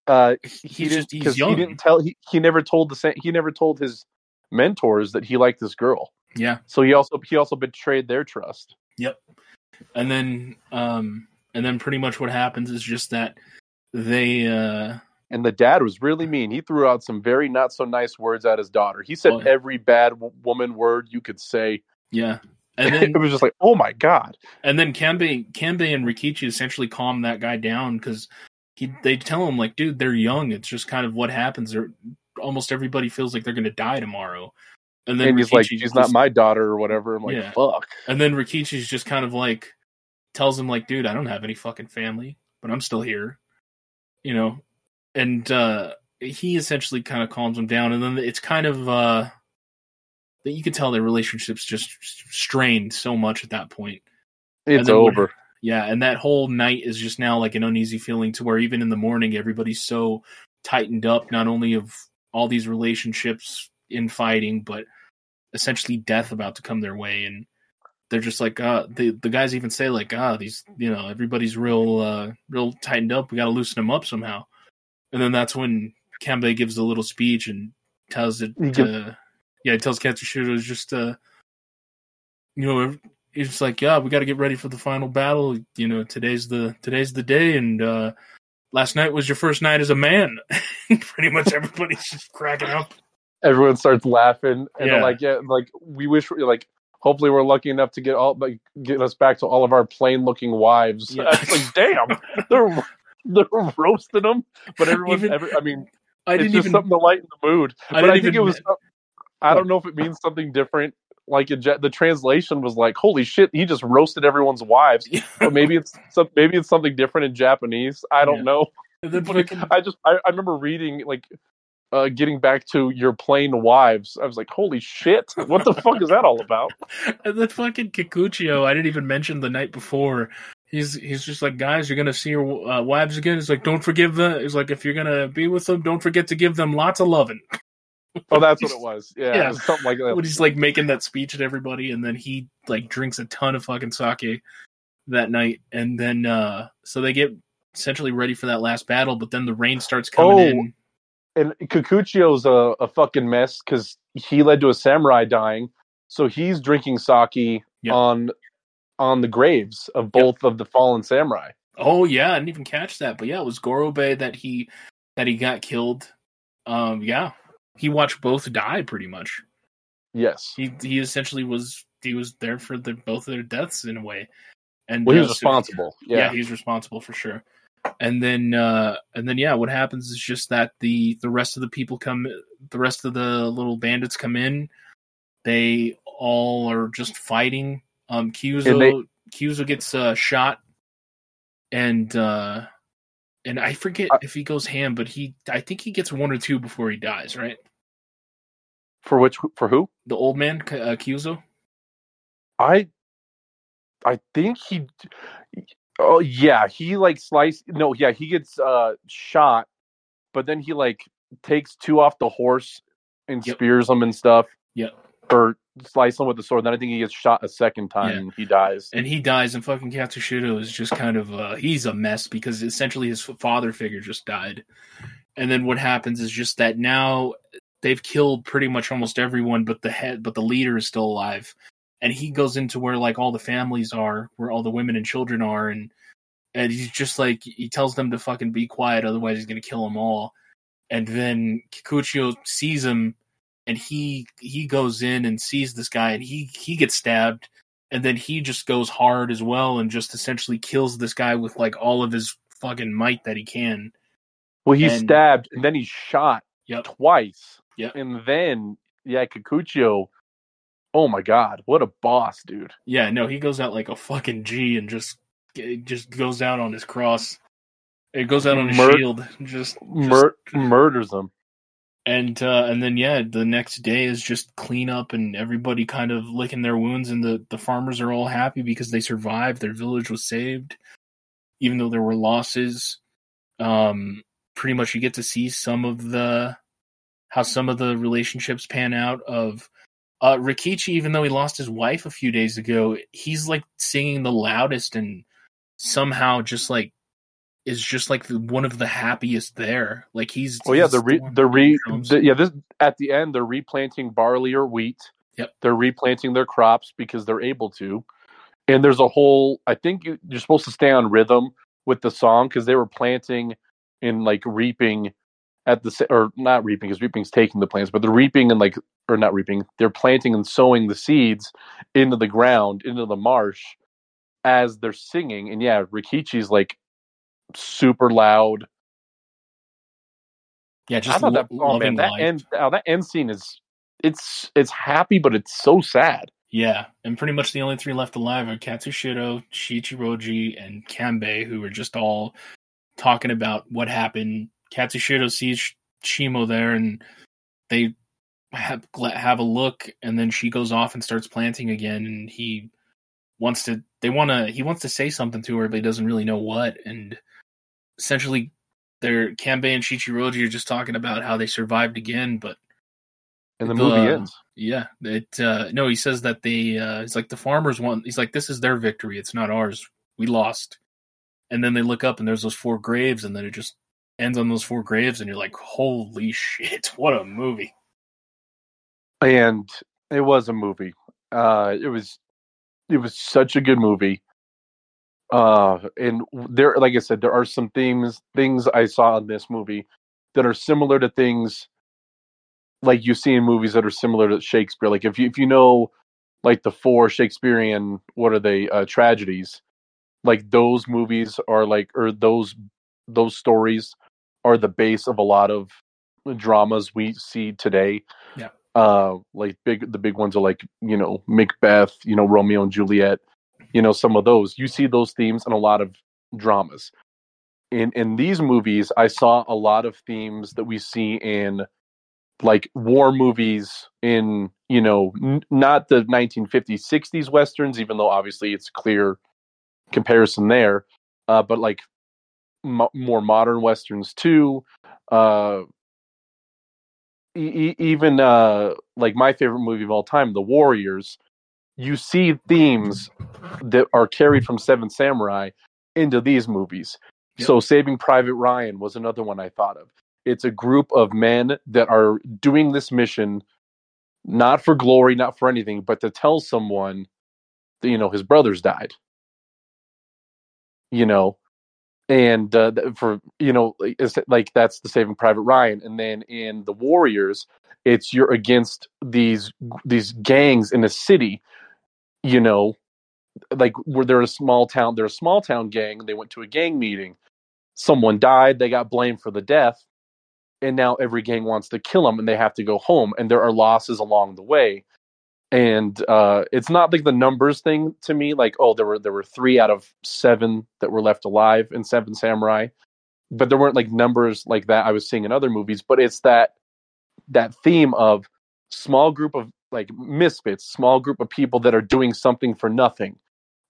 uh, he's he didn't just he's young he didn't tell he, he never told the he never told his mentors that he liked this girl. Yeah. So he also he also betrayed their trust. Yep. And then um and then pretty much what happens is just that they uh And the dad was really mean. He threw out some very not so nice words at his daughter. He said Oh. every bad w- woman word you could say. yeah. And <laughs> then it was just like, oh my god. and then Kanbei Kanbei and Rikichi essentially calm that guy down because he they tell him like, dude, they're young. It's just kind of what happens. They're almost everybody feels like they're gonna die tomorrow. And then and he's like, she's just- not my daughter or whatever. I'm like, Yeah. fuck. And then Rikichi's just kind of like tells him like, dude, I don't have any fucking family, but I'm still here. You know? And uh he essentially kind of calms him down and then it's kind of uh that you could tell their relationship's just strained so much at that point. It's over. Yeah, and that whole night is just now like an uneasy feeling to where even in the morning everybody's so tightened up not only of all these relationships infighting but essentially death about to come their way and they're just like uh the the guys even say like ah these you know everybody's real uh real tightened up we got to loosen them up somehow and then that's when Kanbei gives a little speech and tells it He to yeah he tells Katsushiro is just uh you know he's just like yeah we got to get ready for the final battle you know today's the today's the day and uh last night was your first night as a man <laughs> pretty much everybody's just cracking up Everyone starts laughing and Yeah. like, yeah, like we wish like hopefully we're lucky enough to get all like get us back to all of our plain looking wives. Yeah. it's like, damn, <laughs> they're they're roasting them, but everyone's Even- every, I mean, i it's didn't even something to lighten the mood. I but didn't I think even it was. I don't know if it means something different. Like in the translation was like, "Holy shit!" He just roasted everyone's wives. But maybe it's some, maybe it's something different in Japanese. I don't Yeah. know. and then <laughs> But fucking- I just I, I remember reading like uh getting back to your plain wives. I was like, "Holy shit! What the fuck is that all about?" <laughs> And then fucking Kikuchiyo, I didn't even mention the night before. He's he's just like, guys, you're gonna see your uh, wives again. He's like, don't forgive them. He's like, if you're gonna be with them, don't forget to give them lots of loving. Oh, that's what it was. Yeah, Yeah. it was something like that. When he's like making that speech at everybody, and then he like drinks a ton of fucking sake that night, and then uh so they get essentially ready for that last battle, but then the rain starts coming Oh. in. And Kikuchiyo's a, a fucking mess because he led to a samurai dying. So he's drinking sake Yep. on on the graves of both of the fallen samurai. Oh yeah, I didn't even catch that. But yeah, it was Gorobei that he that he got killed. Um yeah. He watched both die pretty much. Yes. He he essentially was he was there for the both of their deaths in a way. And Well, he was uh, so- responsible. yeah. Yeah. he's responsible for sure. And then uh and then yeah, what happens is just that the the rest of the people come the rest of the little bandits come in. They all are just fighting. Um Kyuzo they- Kyuzo gets uh shot and uh and I forget I- if he goes ham, but he I think he gets one or two before he dies, right? For which for who? The old man uh, Kyuzo. I I think he Oh yeah, he like slice no, yeah, he gets uh shot, but then he like takes two off the horse and Yep. spears them and stuff. Yeah. Or slice him with the sword. Then I think he gets shot a second time Yeah. and he dies. and he dies and fucking Katsushiro is just kind of uh he's a mess because essentially his father figure just died. And then what happens is just that now they've killed pretty much almost everyone but the head but the leader is still alive. And he goes into where like all the families are, where all the women and children are and and he's just like he tells them to fucking be quiet otherwise he's going to kill them all. And then Kikuchiyo sees him and he he goes in and sees this guy and he he gets stabbed and then he just goes hard as well and just essentially kills this guy with like all of his fucking might that he can. Well, he's And- stabbed and then he's shot Yep. twice. Yep. And then, yeah, Kikuchiyo. Oh my god, what a boss, dude! Yeah, no, he goes out like a fucking G and just just goes out on his cross. It goes out on his Mur- shield. Just, Mur- murders him. And uh and then yeah, the next day is just clean up and everybody kind of licking their wounds and the the farmers are all happy because they survived. Their village was saved, even though there were losses. Um, pretty much you get to see some of the how some of the relationships pan out of uh Rikichi, even though he lost his wife a few days ago, he's like singing the loudest and somehow just like is just like the, one of the happiest there. Like he's Oh yeah, they're re, they're re, the, yeah. This at the end, they're replanting barley or wheat. Yep. They're replanting their crops because they're able to. And there's a whole. I think you, you're supposed to stay on rhythm with the song because they were planting and like reaping at the or not reaping because reaping's taking the plants, but they're reaping and like or not reaping. They're planting and sowing the seeds into the ground, into the marsh, as they're singing. And yeah, Rikichi's like super loud. yeah, I just thought lo- that oh man, that life. end oh, that end scene is it's it's happy, but it's so sad. Yeah, and pretty much the only three left alive are Katsushiro, Shichiroji, and Kanbei, who are just all talking about what happened. Katsushiro sees Shino there, and they have, have a look, and then she goes off and starts planting again, and he wants to. They want to. He wants to say something to her, but he doesn't really know what. And essentially, they're Kanbei and Shichiroji are just talking about how they survived again, but And the The- movie ends. yeah, it uh no, he says that they uh it's like the farmers want he's like this is their victory, it's not ours. We lost. And then they look up and there's those four graves and then it just ends on those four graves and you're like, "Holy shit, <laughs> what a movie." And it was a movie. Uh it was it was such a good movie. Uh and there like I said, there are some themes things I saw in this movie that are similar to things like you see in movies that are similar to Shakespeare. Like if you if you know like the four Shakespearean what are they uh tragedies, like those movies are like or those those stories are the base of a lot of dramas we see today. Yeah. Uh like big the big ones are like, you know, Macbeth, you know, Romeo and Juliet, you know, some of those. You see those themes in a lot of dramas. In in these movies, I saw a lot of themes that we see in like war movies in, you know, n- not the 1950s, 60s westerns even though obviously it's clear comparison there, uh but like mo- more modern westerns too. Uh, e- even uh, like my favorite movie of all time, The Warriors. You see themes that are carried from Seven Samurai into these movies. Yep. So, Saving Private Ryan was another one I thought of. It's a group of men that are doing this mission not for glory, not for anything, but to tell someone that, you know, his brothers died. You know, and uh, for you know it's like that's the saving private ryan and then in the warriors it's you're against these these gangs in a city you know like where they're a small town they're a small town gang they went to a gang meeting. Someone died they got blamed for the death and now every gang wants to kill them and they have to go home and there are losses along the way. And uh, it's not like the numbers thing to me like oh there were there were three out of seven that were left alive in seven samurai but there weren't like numbers like that i was seeing in other movies but it's that that theme of small group of like misfits small group of people that are doing something for nothing.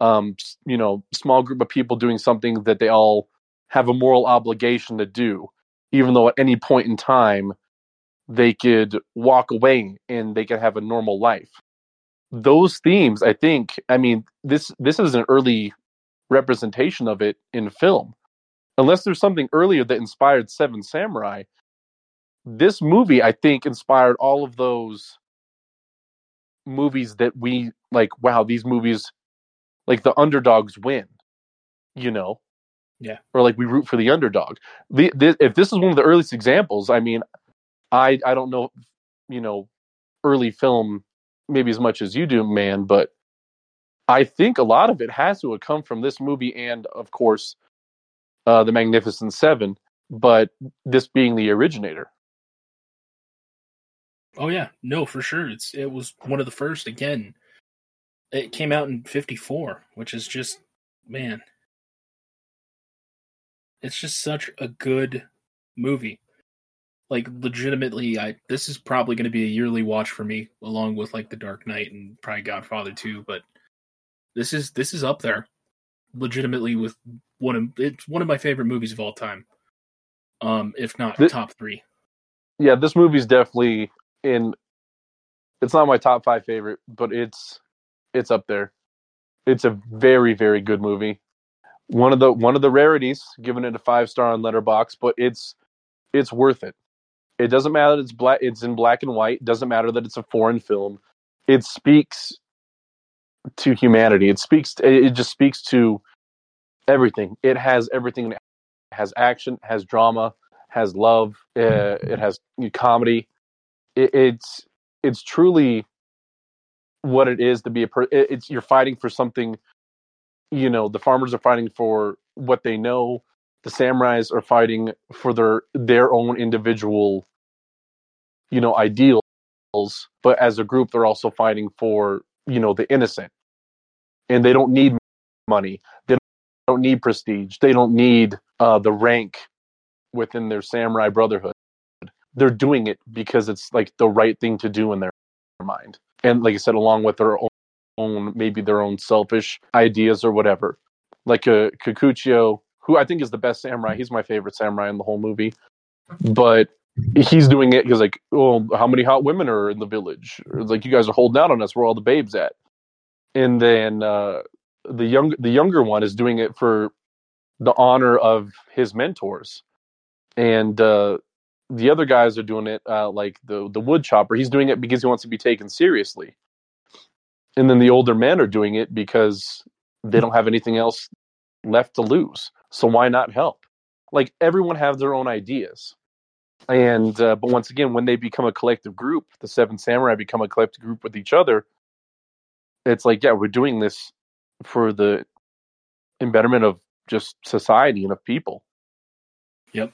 Um you know small group of people doing something that they all have a moral obligation to do even though at any point in time they could walk away and they could have a normal life. Those themes i think i mean this this is an early representation of it in film. Unless there's something earlier that inspired seven samurai this movie i think inspired all of those movies that we like wow these movies like the underdogs win you know? Yeah. or like we root for the underdog. The, the, if this is one of the earliest examples i mean i i don't know you know early film maybe as much as you do man but i think a lot of it has to have come from this movie and of course uh the magnificent seven but this being the originator Oh yeah, no, for sure. It's it was one of the first again. It came out in 54, which is just man. It's just such a good movie. Like legitimately I this is probably going to be a yearly watch for me along with like The Dark Knight and probably Godfather 2, but this is this is up there legitimately with one of it's one of my favorite movies of all time. Um if not top 3. yeah this movie's definitely it's not my top five favorite but it's it's up there it's a very very good movie one of the one of the rarities, giving it a five star on Letterboxd, but it's it's worth it. It doesn't matter that it's black it's in black and white, it doesn't matter that it's a foreign film. It speaks to humanity. It speaks it just speaks to everything. It has everything. It has action, has drama, has love, uh, it has comedy. It, it's it's truly what it is to be a per- it's you're fighting for something you know the farmers are fighting for what they know. The samurais are fighting for their their own individual you know ideals but as a group they're also fighting for you know the innocent. And they don't need money. They don't need prestige. They don't need uh, the rank within their samurai brotherhood they're doing it because it's like the right thing to do in their mind and like i said along with their own own maybe their own selfish ideas or whatever. Like a uh, Kikuchiyo, who I think is the best samurai. He's my favorite samurai in the whole movie. But he's doing it because like, oh, how many hot women are in the village? Like you guys are holding out on us. Where all the babes at? And then uh, the young the younger one is doing it for the honor of his mentors, and uh, the other guys are doing it uh, like the the wood chopper. He's doing it because he wants to be taken seriously. And then the older men are doing it because they don't have anything else left to lose. So why not help? Like everyone have their own ideas. And uh, but once again when they become a collective group the seven samurai become a collective group with each other it's like yeah we're doing this for the betterment of just society and of people. Yep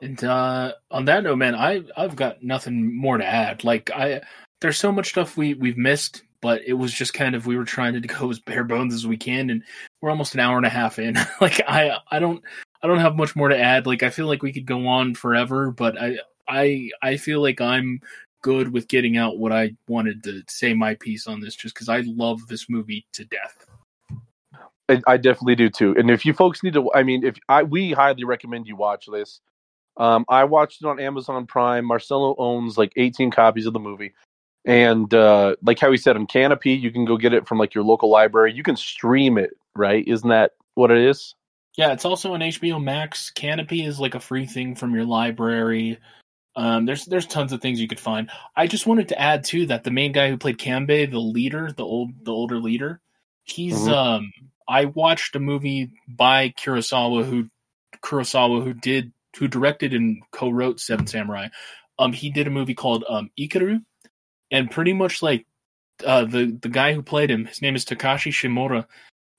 and uh on that note man i i've got nothing more to add like i there's so much stuff we we've missed, but it was just kind of we were trying to <laughs> go as bare bones as we can, and we're almost an hour and a half in. <laughs> like I I don't I don't have much more to add. Like I feel like we could go on forever, but I I I feel like I'm good with getting out what I wanted to say my piece on this, just because I love this movie to death. I, definitely do too. And if you folks need to, I mean, if I we highly recommend you watch this. Um, I watched it on Amazon Prime. Marcello owns like 18 copies of the movie and uh, like how he said on Kanopy, you can go get it from like your local library. You can stream it, right? Isn't that what it is? Yeah, it's also on HBO Max. Kanopy is like a free thing from your library. Um, there's there's tons of things you could find. I just wanted to add too that the main guy who played Kanbei, the leader, the old the older leader, he's mm-hmm. um I watched a movie by Kurosawa who Kurosawa who did who directed and co-wrote Seven Samurai. Um, he did a movie called um Ikiru, and pretty much like uh, the the guy who played him, his name is Takashi Shimura.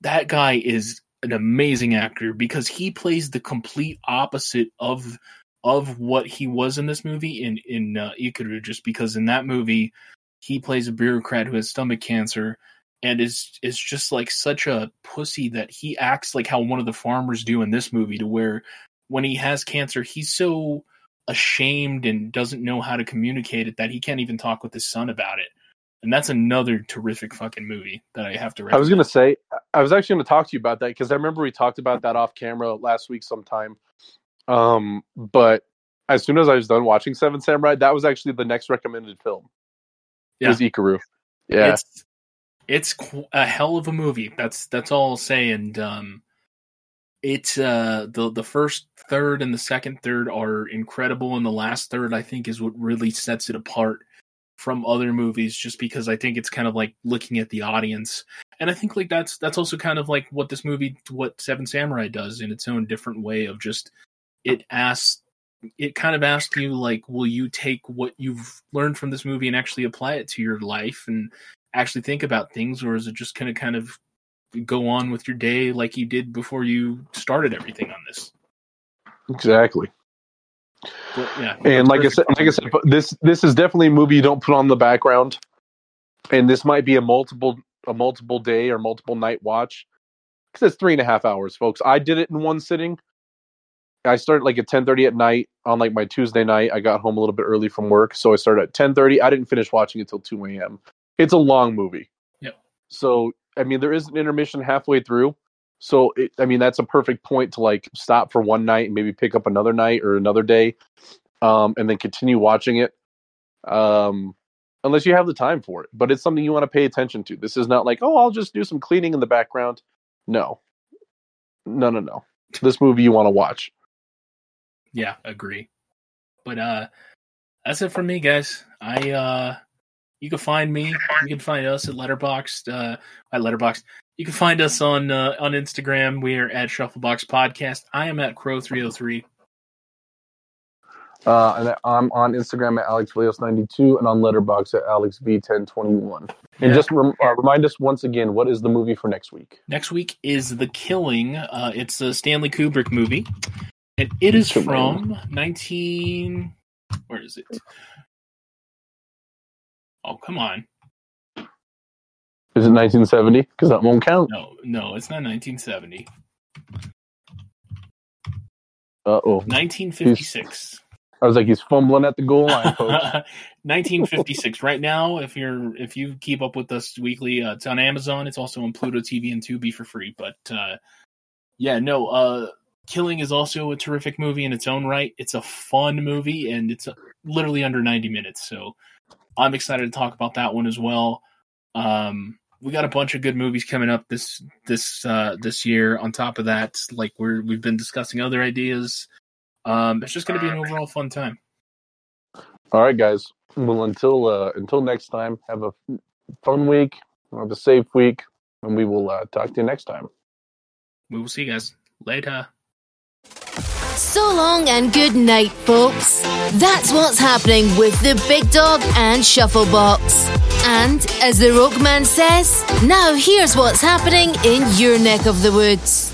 That guy is an amazing actor because he plays the complete opposite of of what he was in this movie in in uh, Ikiru. Just because in that movie he plays a bureaucrat who has stomach cancer and is is just like such a pussy that he acts like how one of the farmers do in this movie to where when he has cancer he's so ashamed and doesn't know how to communicate it that he can't even talk with his son about it. And that's another terrific fucking movie that I have to. Recommend. I was gonna say, I was actually gonna talk to you about that because I remember we talked about that off camera last week sometime. Um, but as soon as I was done watching Seven Samurai, that was actually the next recommended film. Yeah. Was Ikiru. Yeah, it's, it's a hell of a movie. That's that's all I'll say. And um, it's uh the the first third and the second third are incredible and the last third i think is what really sets it apart from other movies just because i think it's kind of like looking at the audience. And i think like that's that's also kind of like what this movie what seven samurai does in its own different way of just it asks it kind of asks you like will you take what you've learned from this movie and actually apply it to your life and actually think about things or is it just kind of kind of go on with your day like you did before you started everything on this. Exactly. But, yeah, and like I said, like I said, this this is definitely a movie you don't put on the background, and this might be a multiple a multiple day or multiple night watch because it's three and a half hours, folks. I did it in one sitting. I started like at ten thirty at night on like my Tuesday night. I got home a little bit early from work, so I started at ten thirty. I didn't finish watching until two a.m. It's a long movie. Yep. So I mean, there is an intermission halfway through. So, it, I mean, that's a perfect point to like stop for one night and maybe pick up another night or another day um, and then continue watching it. Um, unless you have the time for it. But it's something you want to pay attention to. This is not like, oh, I'll just do some cleaning in the background. No, no, no, no. This movie you want to watch. Yeah, agree. But uh that's it from me, guys. I uh you can find me. You can find us at Letterboxd. Uh, at Letterboxd. You can find us on uh, on Instagram. We are at Shufflebox Podcast. I am at Crowe three hundred three. Uh, and I'm on Instagram at AlexVallejos92 and on Letterboxd at AlexV1021. And Yeah. just rem- uh, remind us once again, what is the movie for next week? Next week is The Killing. Uh, it's a Stanley Kubrick movie, and it is from nineteen. Where is it? Oh, come on! Is it 1970? Because that won't count. No, no, it's not nineteen seventy. Uh oh. Nineteen fifty six. I was like, he's fumbling at the goal line, <laughs> 1956 right now if you're if you keep up with us weekly uh, it's on amazon it's also on pluto tv and tubi for free but uh yeah no uh killing is also a terrific movie in its own right it's a fun movie and it's literally under 90 minutes so i'm excited to talk about that one as well. Um we got a bunch of good movies coming up this this uh this year. On top of that like we're we've been discussing other ideas. Um it's just going to be an overall fun time. All right, guys. Well, until uh, until next time, have a fun week, have a safe week, and we will uh, talk to you next time. we will see you guys. Later So long and good night, folks. That's what's happening with the Big Dog and Shufflebox. And as the Rockman says, now here's what's happening in your neck of the woods.